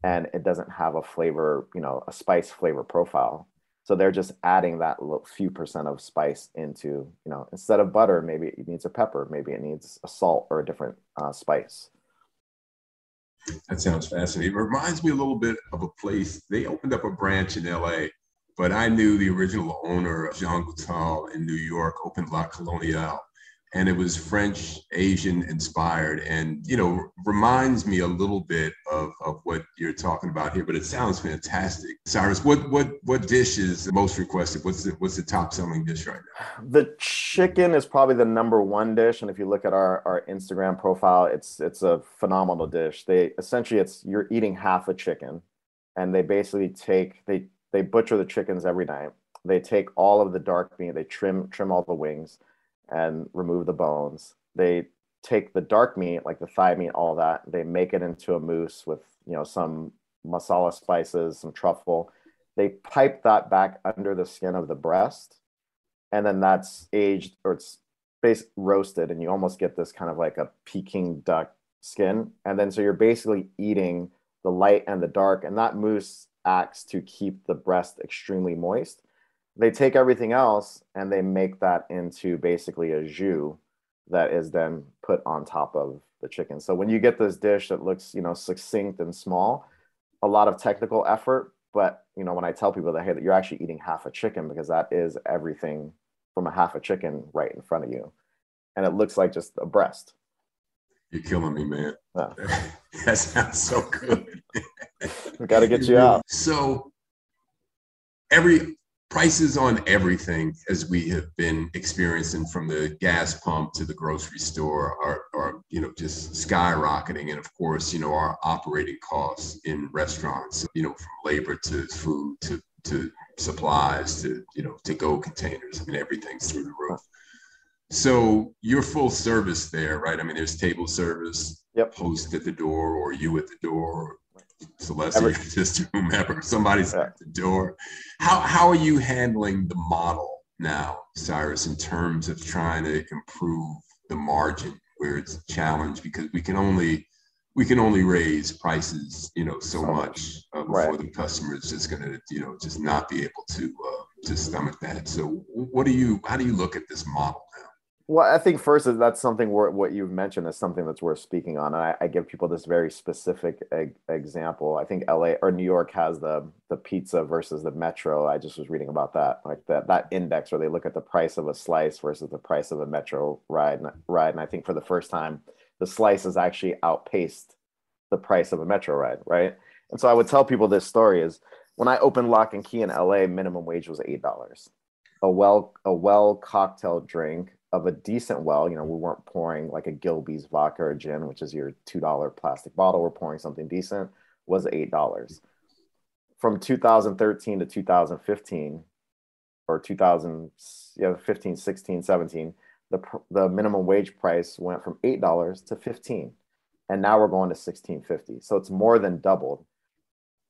and it doesn't have a flavor, you know, a spice flavor profile. So they're just adding that few percent of spice into, you know, instead of butter, maybe it needs a pepper, maybe it needs a salt or a different uh, spice. That sounds fascinating. It reminds me a little bit of a place. They opened up a branch in LA, but I knew the original owner, Jean Goutal in New York, opened La Coloniale. And it was French Asian inspired, and you know reminds me a little bit of, of what you're talking about here. But it sounds fantastic, Cyrus. What what what dish is most requested? What's the what's the top selling dish right now? The chicken is probably the number one dish, and if you look at our our Instagram profile, it's it's a phenomenal dish. They essentially it's you're eating half a chicken, and they basically take they they butcher the chickens every night. They take all of the dark meat, they trim trim all the wings and remove the bones. They take the dark meat, like the thigh meat, all that. They make it into a mousse with you know some masala spices, some truffle. They pipe that back under the skin of the breast, and then that's aged or it's base roasted, and you almost get this kind of like a Peking duck skin. And then so you're basically eating the light and the dark, and that mousse acts to keep the breast extremely moist they take everything else and they make that into basically a jus that is then put on top of the chicken. So when you get this dish that looks, you know, succinct and small, a lot of technical effort, but you know, when I tell people that hey, that you're actually eating half a chicken because that is everything from a half a chicken right in front of you, and it looks like just a breast. You're killing me, man. Yeah. that sounds so good. we got to get you out. So every prices on everything as we have been experiencing from the gas pump to the grocery store are, are you know just skyrocketing. And of course you know our operating costs in restaurants you know from labor to food to to supplies to you know to go containers i mean everything's through the roof. So you're full service there right? I mean there's table service yep. host at the door or you at the door Celeste, just whomever, somebody's yeah. at the door. How how are you handling the model now, Cyrus, in terms of trying to improve the margin where it's a challenge because we can only we can only raise prices, you know, so, so much uh, before right. the customer is just going to, you know, just not be able to uh, to stomach that. So, what do you? How do you look at this model? Well, I think first is that's something where what you've mentioned is something that's worth speaking on. And I, I give people this very specific eg- example. I think LA or New York has the the pizza versus the metro. I just was reading about that, like that that index where they look at the price of a slice versus the price of a metro ride. Ride, and I think for the first time, the slice has actually outpaced the price of a metro ride, right? And so I would tell people this story is when I opened Lock and Key in LA, minimum wage was eight dollars. A well a well cocktail drink of a decent well, you know, we weren't pouring like a Gilbey's vodka or gin, which is your $2 plastic bottle. We're pouring something decent, was $8. From 2013 to 2015, or 2015, yeah, 16, 17, the, the minimum wage price went from $8 to 15 and now we're going to 1650 so it's more than doubled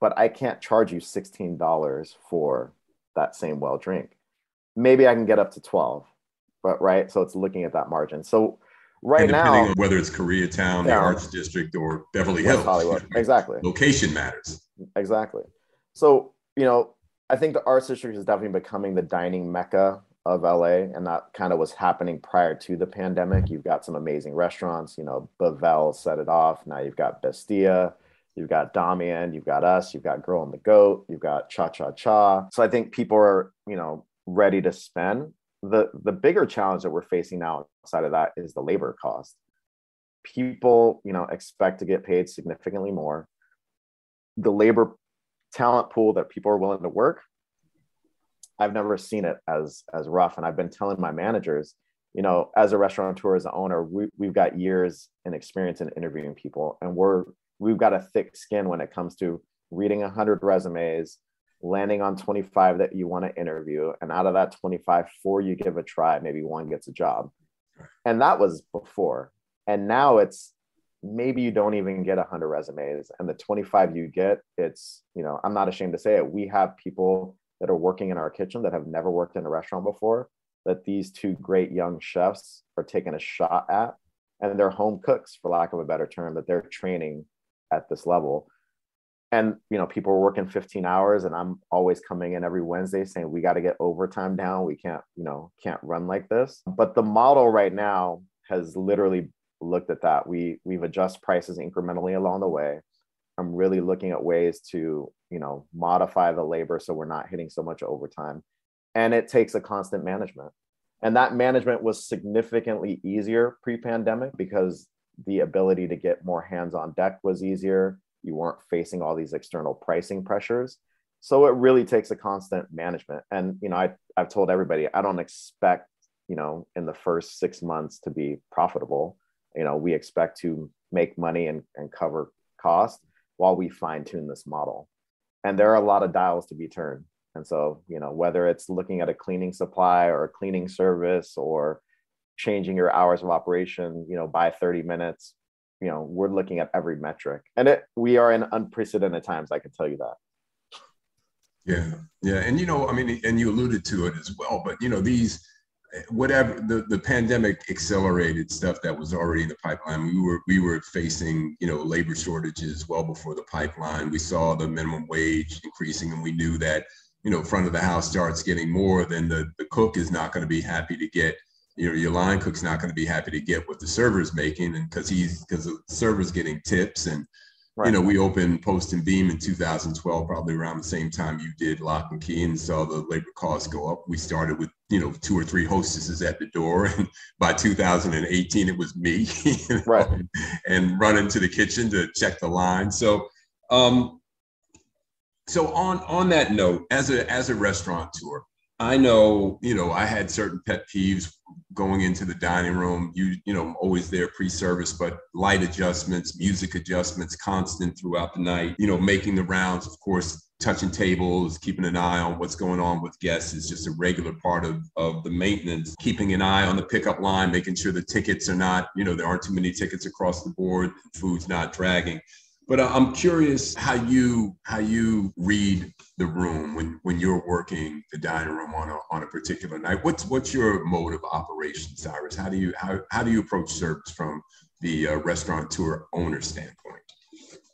but i can't charge you $16 for that same well drink maybe i can get up to 12 but right. So it's looking at that margin. So right now, on whether it's Koreatown, yeah, the Arts District, or Beverly Hills, Hollywood, exactly. Location matters. Exactly. So you know, I think the Arts District is definitely becoming the dining mecca of LA, and that kind of was happening prior to the pandemic. You've got some amazing restaurants. You know, Bavel set it off. Now you've got Bestia. You've got Damian, you've got us, you've got Girl and the Goat, you've got Cha Cha Cha. So I think people are, you know, ready to spend the the bigger challenge that we're facing now outside of that is the labor cost. People you know expect to get paid significantly more. The labor talent pool that people are willing to work i've never seen it as as rough. And i've been telling my managers you know as a restaurateur as an owner we, we've got years and experience in interviewing people. And we're we've got a thick skin when it comes to reading 100 resumes landing on 25 that you want to interview and out of that 25 four you give a try maybe one gets a job. And that was before. And now it's maybe you don't even get 100 resumes and the 25 you get it's you know i'm not ashamed to say it. We have people that are working in our kitchen that have never worked in a restaurant before that these two great young chefs are taking a shot at and they're home cooks for lack of a better term that they're training at this level and you know people are working 15 hours and i'm always coming in every wednesday saying we got to get overtime down. We can't you know can't run like this. But the model right now has literally looked at that. We we've adjusted prices incrementally along the way. I'm really looking at ways to you know modify the labor so we're not hitting so much overtime. And it takes a constant management. And that management was significantly easier pre pandemic because the ability to get more hands on deck was easier. You weren't facing all these external pricing pressures. So it really takes a constant management. And, you know, I, I've told everybody, I don't expect, you know, in the first six months to be profitable. You know, we expect to make money and, and cover cost while we fine tune this model. And there are a lot of dials to be turned. And so, you know, whether it's looking at a cleaning supply or a cleaning service or changing your hours of operation, you know, by 30 minutes, you know, we're looking at every metric. And it we are in unprecedented times, I can tell you that. Yeah. Yeah. And you know, I mean, and you alluded to it as well, but you know, these whatever the, the pandemic accelerated stuff that was already in the pipeline. We were we were facing you know labor shortages well before the pipeline. We saw the minimum wage increasing, and we knew that you know front of the house starts getting more, than the the cook is not going to be happy to get you know your line cook's not going to be happy to get what the server's making, and because he's because the server's getting tips and Right. You know, we opened Post and Beam in 2012, probably around the same time you did Lock and Key, and saw the labor costs go up. We started with you know two or three hostesses at the door, and by 2018 it was me, you know, right, and running to the kitchen to check the line. So, um, so on on that note, as a as a restaurateur, I know, you know, I had certain pet peeves going into the dining room. You, you know, always there pre-service, but light adjustments, music adjustments, constant throughout the night. You know, making the rounds, of course, touching tables, keeping an eye on what's going on with guests is just a regular part of, of the maintenance. Keeping an eye on the pickup line, making sure the tickets are not, you know, there aren't too many tickets across the board, food's not dragging. But uh, I'm curious how you how you read the room when when you're working the dining room on a on a particular night. What's what's your mode of operation, Cyrus? How do you how how do you approach service from the uh, restaurateur owner standpoint?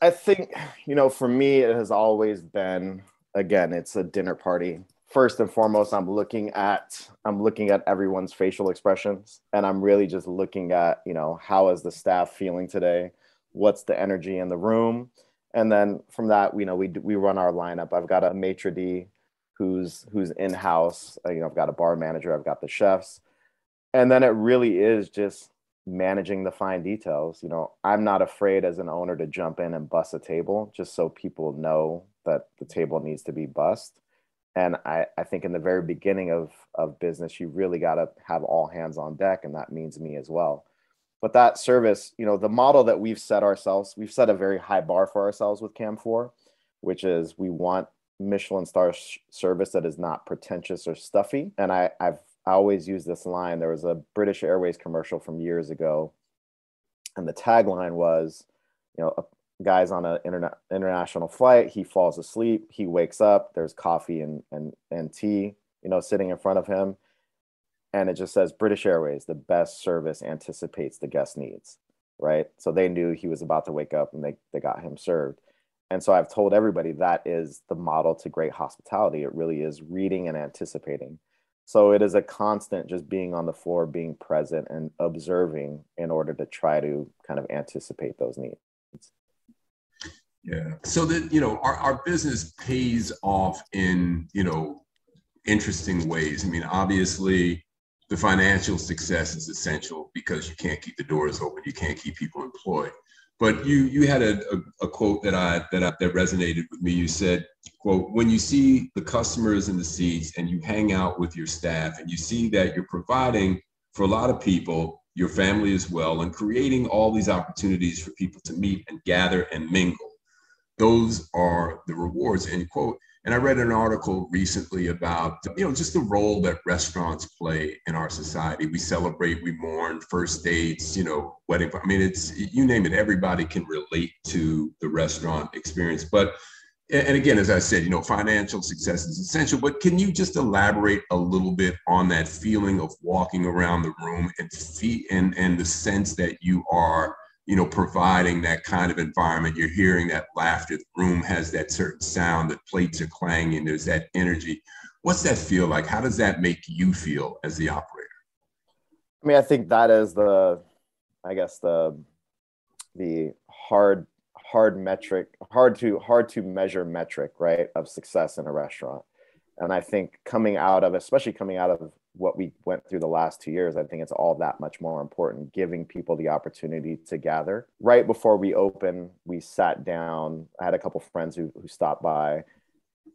I think you know, for me, it has always been again, it's a dinner party. First and foremost, I'm looking at I'm looking at everyone's facial expressions, and I'm really just looking at you know how is the staff feeling today what's the energy in the room. And then from that you know we we run our lineup. I've got a maitre d who's who's in house you know i've got a bar manager i've got the chefs. And then it really is just managing the fine details you know. I'm not afraid as an owner to jump in and bust a table just so people know that the table needs to be bussed. And I, I think in the very beginning of, of business you really got to have all hands on deck and that means me as well but that service, you know, the model that we've set ourselves, we've set a very high bar for ourselves with Camphor, which is we want Michelin star sh- service that is not pretentious or stuffy. And I, I've I always use this line. There was a British Airways commercial from years ago, and the tagline was, you know, a guy's on an interna- international flight. He falls asleep. He wakes up. There's coffee and and and tea, you know, sitting in front of him and it just says British Airways, the best service anticipates the guest needs, right? So they knew he was about to wake up and they, they got him served. And so I've told everybody that is the model to great hospitality. It really is reading and anticipating. So it is a constant just being on the floor, being present and observing in order to try to kind of anticipate those needs. Yeah. So that, you know, our, our business pays off in, you know, interesting ways. I mean, obviously, the financial success is essential because you can't keep the doors open, you can't keep people employed. But you you had a, a, a quote that I that I, that resonated with me. You said, "quote When you see the customers in the seats and you hang out with your staff and you see that you're providing for a lot of people, your family as well, and creating all these opportunities for people to meet and gather and mingle, those are the rewards." End quote. And I read an article recently about, you know, just the role that restaurants play in our society. We celebrate, we mourn, first dates, you know, wedding. I mean, it's you name it. Everybody can relate to the restaurant experience. But and again, as I said, you know, financial success is essential. But can you just elaborate a little bit on that feeling of walking around the room and fee- and and the sense that you are you know, providing that kind of environment. You're hearing that laughter. The room has that certain sound. The plates are clanging. There's that energy. What's that feel like? How does that make you feel as the operator? I mean, I think that is the, I guess the, the hard, hard metric, hard to hard to measure metric, right, of success in a restaurant. And I think coming out of, especially coming out of what we went through the last two years, I think it's all that much more important, giving people the opportunity to gather. Right before we open, we sat down. I had a couple friends who, who stopped by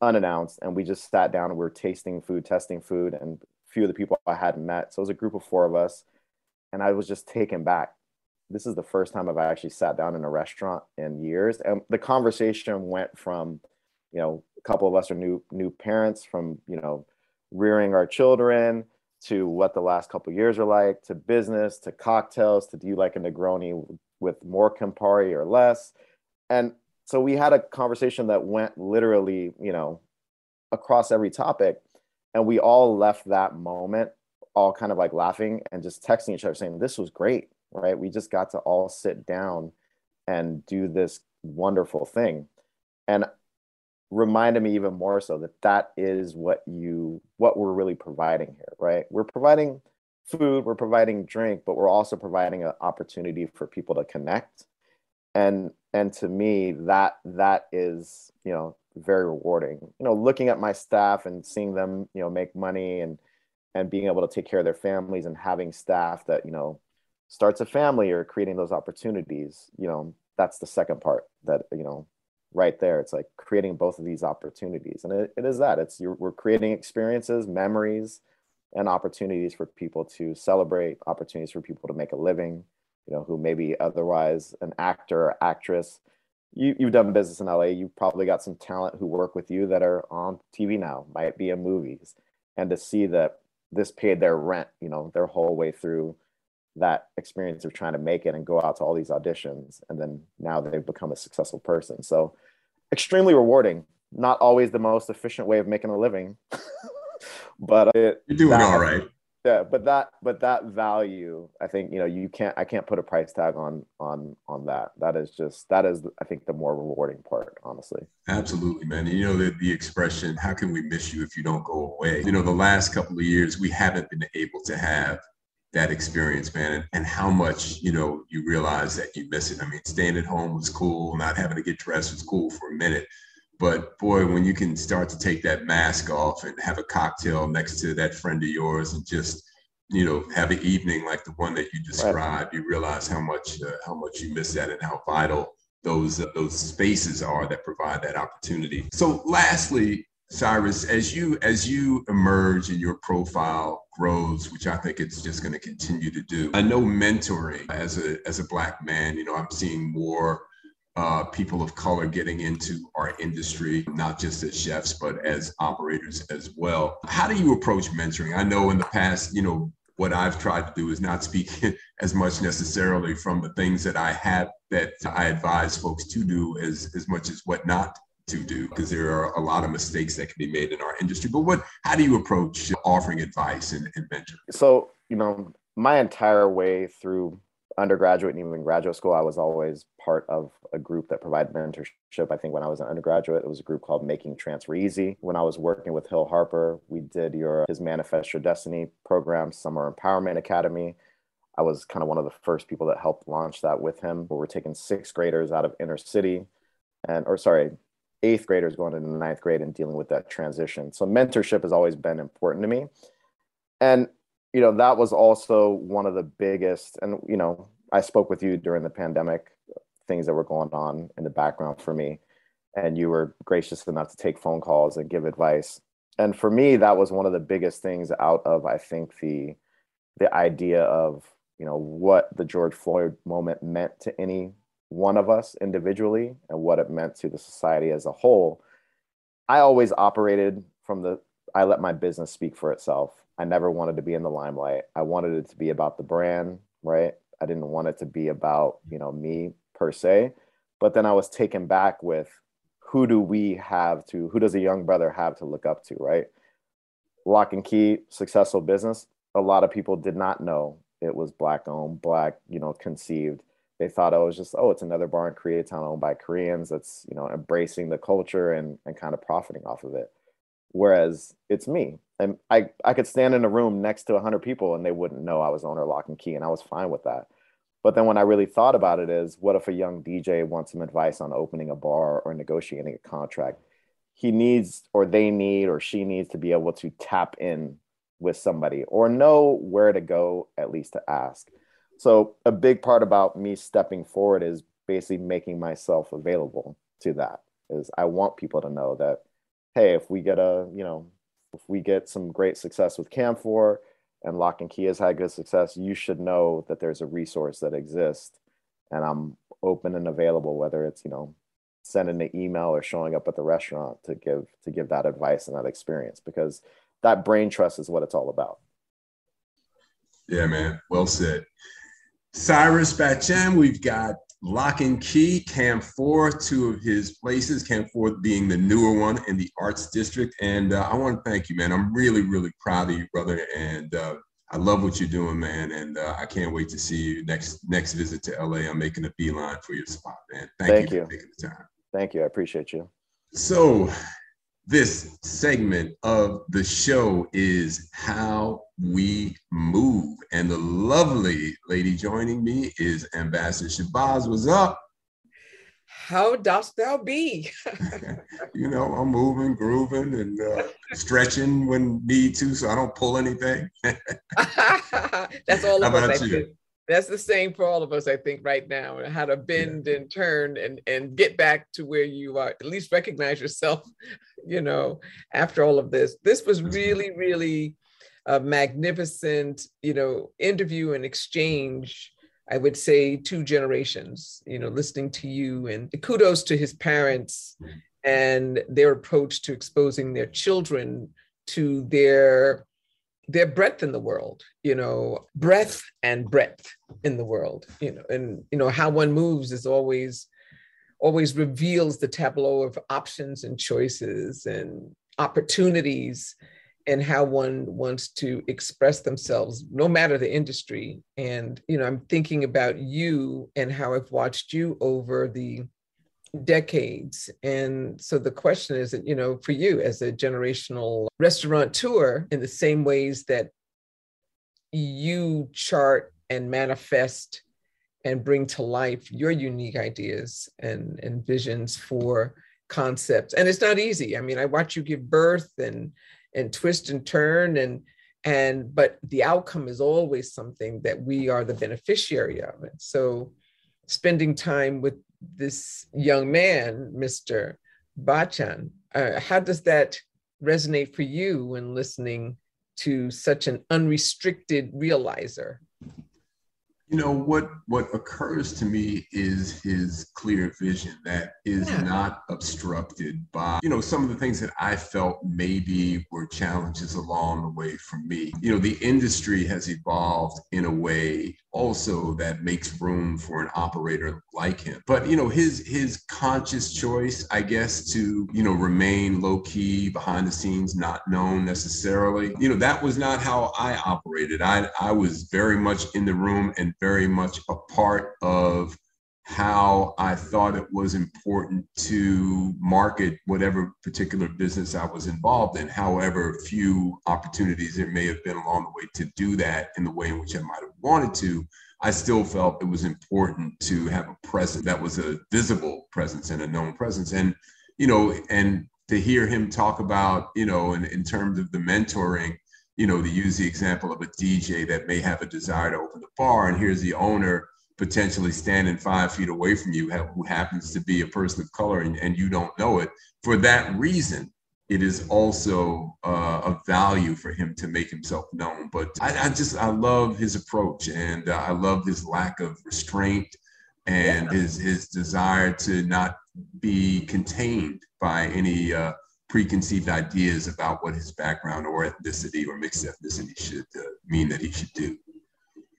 unannounced, and we just sat down and we were tasting food, testing food, and a few of the people I hadn't met. So it was a group of four of us, and I was just taken back. This is the first time I've actually sat down in a restaurant in years, and the conversation went from, you know, a couple of us are new new parents from you know rearing our children to what the last couple years are like to business to cocktails to do you like a negroni with more campari or less? And so we had a conversation that went literally you know across every topic and we all left that moment all kind of like laughing and just texting each other saying this was great right? We just got to all sit down and do this wonderful thing. And reminded me even more so that that is what you what we're really providing here right? We're providing food we're providing drink but we're also providing an opportunity for people to connect. And and to me that that is you know very rewarding. You know looking at my staff and seeing them you know make money and and being able to take care of their families and having staff that you know starts a family or creating those opportunities you know that's the second part that you know right there. It's like creating both of these opportunities. And it, it is that it's we're creating experiences, memories, and opportunities for people to celebrate, opportunities for people to make a living, you know, who maybe otherwise an actor or actress. You, you've done business in LA. You've probably got some talent who work with you that are on TV now, might be in movies. And to see that this paid their rent, you know, their whole way through that experience of trying to make it and go out to all these auditions and then now they've become a successful person. So extremely rewarding. Not always the most efficient way of making a living but uh, it, you're doing that, all right. Yeah but that but that value i think you know you can't i can't put a price tag on on on that. That is just that is i think the more rewarding part honestly. Absolutely man. You know the, the expression how can we miss you if you don't go away? You know the last couple of years we haven't been able to have that experience, man, and, and, how much you know you realize that you miss it. I mean, staying at home was cool, not having to get dressed was cool for a minute, but boy, when you can start to take that mask off and have a cocktail next to that friend of yours and just you know have an evening like the one that you described, you realize how much uh, how much you miss that and how vital those uh, those spaces are that provide that opportunity. So, lastly, Cyrus, as you as you emerge and your profile grows, which I think it's just going to continue to do. I know mentoring as a as a black man, you know, I'm seeing more uh, people of color getting into our industry, not just as chefs, but as operators as well. How do you approach mentoring? I know in the past, you know, what I've tried to do is not speak as much necessarily from the things that I have that I advise folks to do as, as much as what not to do because there are a lot of mistakes that can be made in our industry. But what, how do you approach offering advice and, and mentoring? So, you know, my entire way through undergraduate and even graduate school, I was always part of a group that provided mentorship. I think when I was an undergraduate, it was a group called Making Transfer Easy. When I was working with Hill Harper, we did your his Manifest Your Destiny program, Summer Empowerment Academy. I was kind of one of the first people that helped launch that with him. Where we're taking sixth graders out of inner city and or sorry eighth graders going into ninth grade and dealing with that transition. So mentorship has always been important to me. And, you know, that was also one of the biggest, and, you know, I spoke with you during the pandemic, things that were going on in the background for me. And you were gracious enough to take phone calls and give advice. And for me, that was one of the biggest things out of, I think, the, the idea of, you know, what the George Floyd moment meant to any one of us individually and what it meant to the society as a whole, I always operated from the I let my business speak for itself. I never wanted to be in the limelight. I wanted it to be about the brand, right? I didn't want it to be about, you know, me per se. But then I was taken back with who do we have to, who does a young brother have to look up to, right? Lock and Key, successful business. A lot of people did not know it was black owned, black, you know, conceived they thought it was just oh it's another bar in koreatown owned by koreans that's you know embracing the culture and and kind of profiting off of it. Whereas it's me and i i could stand in a room next to 100 people and they wouldn't know i was owner lock and key and i was fine with that. But then when i really thought about it is what if a young dj wants some advice on opening a bar or negotiating a contract? He needs or they need or she needs to be able to tap in with somebody or know where to go at least to ask. So a big part about me stepping forward is basically making myself available to that. Is I want people to know that, hey, if we get a, you know, if we get some great success with Camphor and Lock and Key has had good success, you should know that there's a resource that exists and I'm open and available, whether it's, you know, sending an email or showing up at the restaurant to give to give that advice and that experience because that brain trust is what it's all about. Yeah, man. Well said. Cyrus Batchan, we've got Lock and Key, Camphor, two of his places, Camphor being the newer one in the Arts District. And uh, I want to thank you, man. I'm really, really proud of you, brother. And uh, I love what you're doing, man. And uh, I can't wait to see you next next visit to LA. I'm making a beeline for your spot, man. Thank, thank you, you for taking the time. Thank you. I appreciate you. So, this segment of the show is how we move. And the lovely lady joining me is Ambassador Shabazz. What's up? How dost thou be? you know, I'm moving, grooving, and uh, stretching when need to, so I don't pull anything. That's all of us. You? That's the same for all of us, I think, right now. How to bend yeah. and turn and and get back to where you are. At least recognize yourself. You know, after all of this, this was really, really a magnificent, you know, interview and exchange I would say two generations, you know, listening to you and kudos to his parents and their approach to exposing their children to their their breadth in the world, you know, breadth and breadth in the world, you know, and you know how one moves is always always reveals the tableau of options and choices and opportunities and how one wants to express themselves no matter the industry. And you know i'm thinking about you and how i've watched you over the decades. And so the question is that you know for you as a generational restaurateur in the same ways that you chart and manifest and bring to life your unique ideas and, and visions for concepts. And it's not easy. I mean i watch you give birth and and twist and turn and and but the outcome is always something that we are the beneficiary of. It so spending time with this young man mr batchan uh, how does that resonate for you when listening to such an unrestricted realizer you know what what occurs to me is his clear vision that is yeah. not obstructed by you know some of the things that i felt maybe were challenges along the way for me you know the industry has evolved in a way also that makes room for an operator like him. But you know his his conscious choice i guess to you know remain low key behind the scenes not known necessarily you know that was not how i operated. I i was very much in the room and very much a part of how I thought it was important to market whatever particular business I was involved in. However, few opportunities there may have been along the way to do that in the way in which I might have wanted to. I still felt it was important to have a presence that was a visible presence and a known presence. And, you know, and to hear him talk about, you know, in, in terms of the mentoring, you know, to use the example of a DJ that may have a desire to open a bar, and here's the owner potentially standing five feet away from you who happens to be a person of color and, and you don't know it. For that reason, it is also uh, a value for him to make himself known. But I, I just, I love his approach and uh, I love his lack of restraint and yeah. his, his desire to not be contained by any uh, preconceived ideas about what his background or ethnicity or mixed ethnicity should uh, mean that he should do.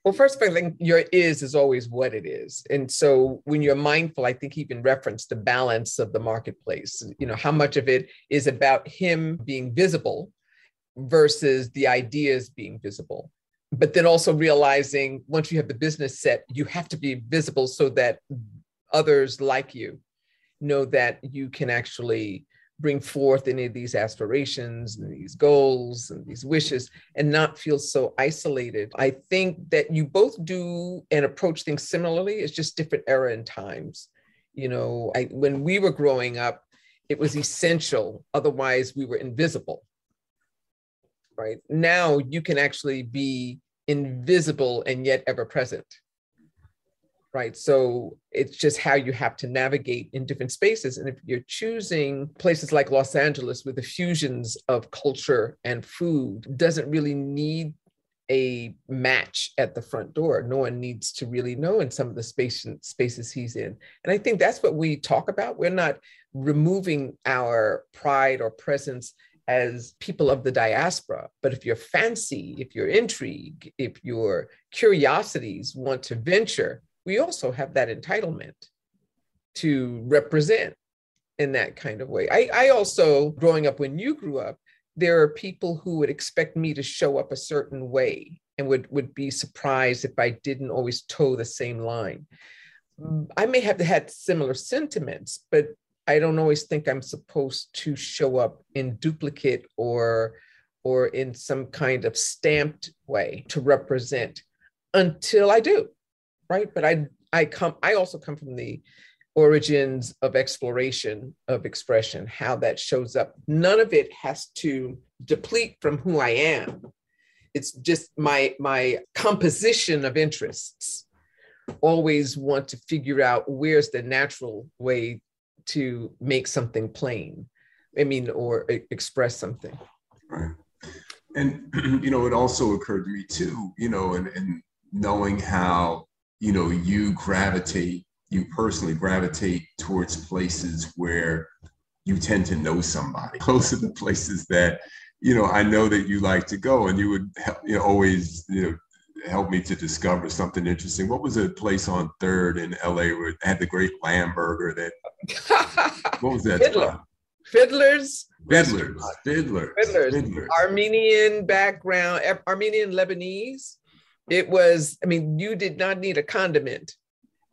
Well, first of all, I think your is is always what it is. And so when you're mindful, I think even reference the balance of the marketplace, you know, how much of it is about him being visible versus the ideas being visible. But then also realizing once you have the business set, you have to be visible so that others like you know that you can actually bring forth any of these aspirations and these goals and these wishes and not feel so isolated. I think that you both do and approach things similarly. It's just different era and times. You know, I, when we were growing up, it was essential. Otherwise, we were invisible. right? Now you can actually be invisible and yet ever present. Right. So it's just how you have to navigate in different spaces. And if you're choosing places like Los Angeles with the fusions of culture and food, doesn't really need a match at the front door. No one needs to really know in some of the space, spaces he's in. And I think that's what we talk about. We're not removing our pride or presence as people of the diaspora. But if your fancy, if your intrigue, if your curiosities want to venture, we also have that entitlement to represent in that kind of way. I, I also, growing up when you grew up, there are people who would expect me to show up a certain way and would, would be surprised if I didn't always toe the same line. Mm, I may have had similar sentiments, but I don't always think I'm supposed to show up in duplicate or or in some kind of stamped way to represent until I do, right? But I I come I also come from the origins of exploration of expression, how that shows up. None of it has to deplete from who I am. It's just my my composition of interests always want to figure out where's the natural way to make something plain i mean or express something right and you know it also occurred to me too you know and, and knowing how you know you gravitate you personally gravitate towards places where you tend to know somebody those are the places that you know i know that you like to go and you would you know always you know helped me to discover something interesting. What was a place on Third in LA where had the great lamb burger? That what was that? Fiddler. Fiddlers. Fiddlers. Fiddlers. Fiddlers. Fiddlers. Armenian background, Armenian Lebanese. It was. I mean, you did not need a condiment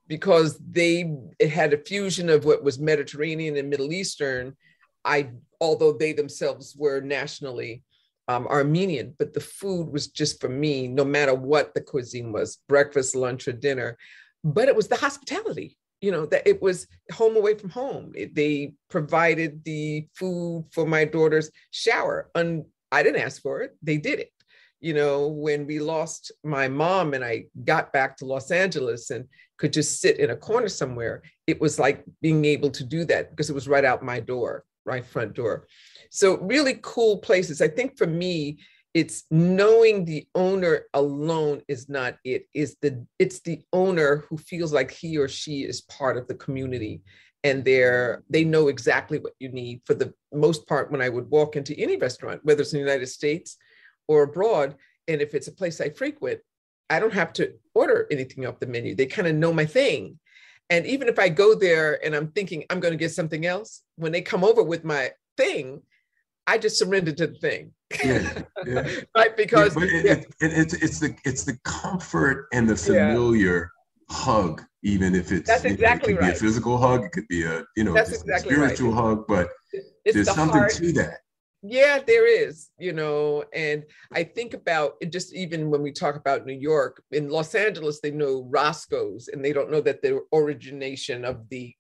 because they it had a fusion of what was Mediterranean and Middle Eastern. I although they themselves were nationally um, Armenian, but the food was just for me, no matter what the cuisine was breakfast, lunch, or dinner. But it was the hospitality, you know, that it was home away from home. It, they provided the food for my daughter's shower. And I didn't ask for it, they did it. You know, when we lost my mom and I got back to Los Angeles and could just sit in a corner somewhere, it was like being able to do that because it was right out my door, right front door. So really cool places. I think for me, it's knowing the owner alone is not it is the it's the owner who feels like he or she is part of the community and they're they know exactly what you need for the most part when i would walk into any restaurant whether it's in the united states or abroad and if it's a place i frequent i don't have to order anything off the menu they kind of know my thing and even if i go there and i'm thinking i'm going to get something else when they come over with my thing I just surrendered to the thing. Yeah, yeah. right? Because yeah, it, it, it, it's it's the it's the comfort and the familiar hug, even if it's that's exactly know, it could right. be a physical hug, it could be a you know exactly spiritual right. hug, but it's there's the something heart. to that. Yeah, there is, you know, and I think about it just even when we talk about New York, in Los Angeles, they know Roscoe's and they don't know that the origination of the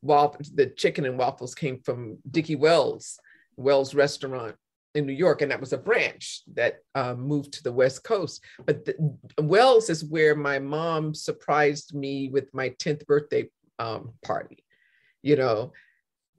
waffles, the chicken and waffles came from Dickie Wells Wells Restaurant in New York, and that was a branch that uh, moved to the West Coast. But the, Wells is where my mom surprised me with my 10th birthday um, party, you know,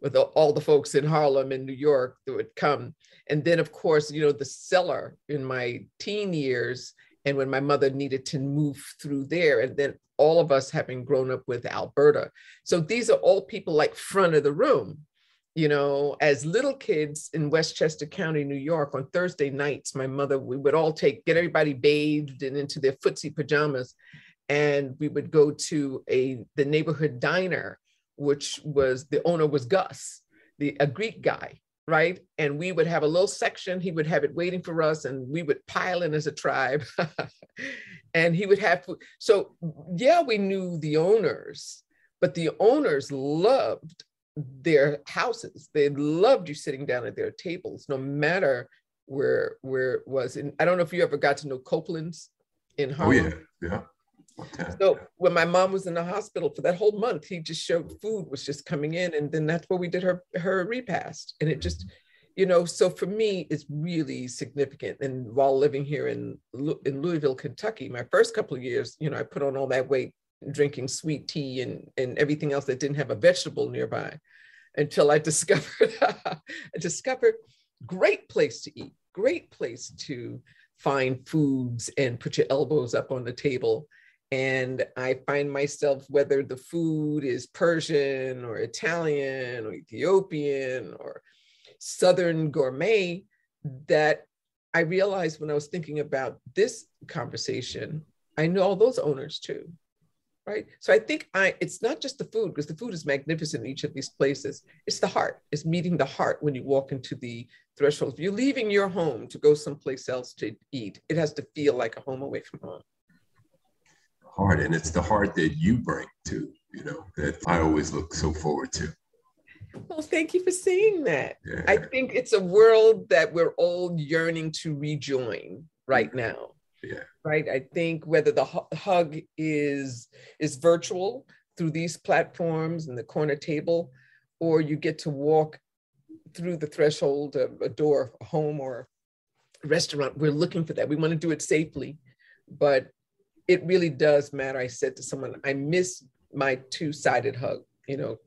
with all the folks in Harlem and New York that would come. And then, of course, you know, the cellar in my teen years, and when my mother needed to move through there, and then all of us having grown up with Alberta. So these are all people like front of the room you know, as little kids in Westchester County, New York, on Thursday nights, my mother, we would all take, get everybody bathed and into their footsie pajamas. And we would go to a the neighborhood diner, which was the owner was Gus, the a Greek guy, right? And we would have a little section, he would have it waiting for us, and we would pile in as a tribe. and he would have food. So yeah, we knew the owners, but the owners loved their houses. They loved you sitting down at their tables, no matter where where it was. And I don't know if you ever got to know Copeland's in Harlem. Oh yeah, yeah. Okay. So when my mom was in the hospital for that whole month, he just showed food was just coming in, and then that's where we did her her repast, and it just you know so for me it's really significant. And while living here in in louisville kentucky my first couple of years you know i put on all that weight drinking sweet tea and and everything else that didn't have a vegetable nearby until i discovered i discovered great place to eat great place to find foods and put your elbows up on the table and I find myself, whether the food is Persian or Italian or Ethiopian or Southern gourmet that I realized when I was thinking about this conversation, I know all those owners too. Right. So I think I it's not just the food, because the food is magnificent in each of these places. It's the heart. It's meeting the heart when you walk into the threshold. If you're leaving your home to go someplace else to eat, it has to feel like a home away from home. Heart. And it's the heart that you bring to, you know, that I always look so forward to. Well, thank you for saying that. Yeah. I think it's a world that we're all yearning to rejoin right now. Yeah. Right. I think whether the hug is is virtual through these platforms and the corner table, or you get to walk through the threshold of a door, a home or a restaurant, we're looking for that. We want to do it safely, but it really does matter. I said to someone, I miss my two-sided hug. You know,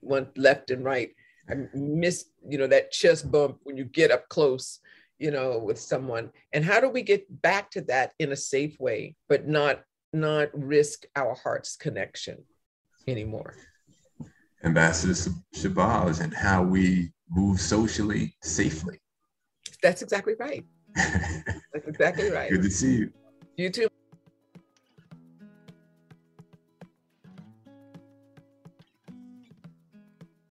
one left and right. I miss, you know, that chest bump when you get up close, you know, with someone. And how do we get back to that in a safe way, but not not risk our heart's connection anymore? Ambassador Shabazz and how we move socially safely. That's exactly right. That's exactly right. Good to see you. You too.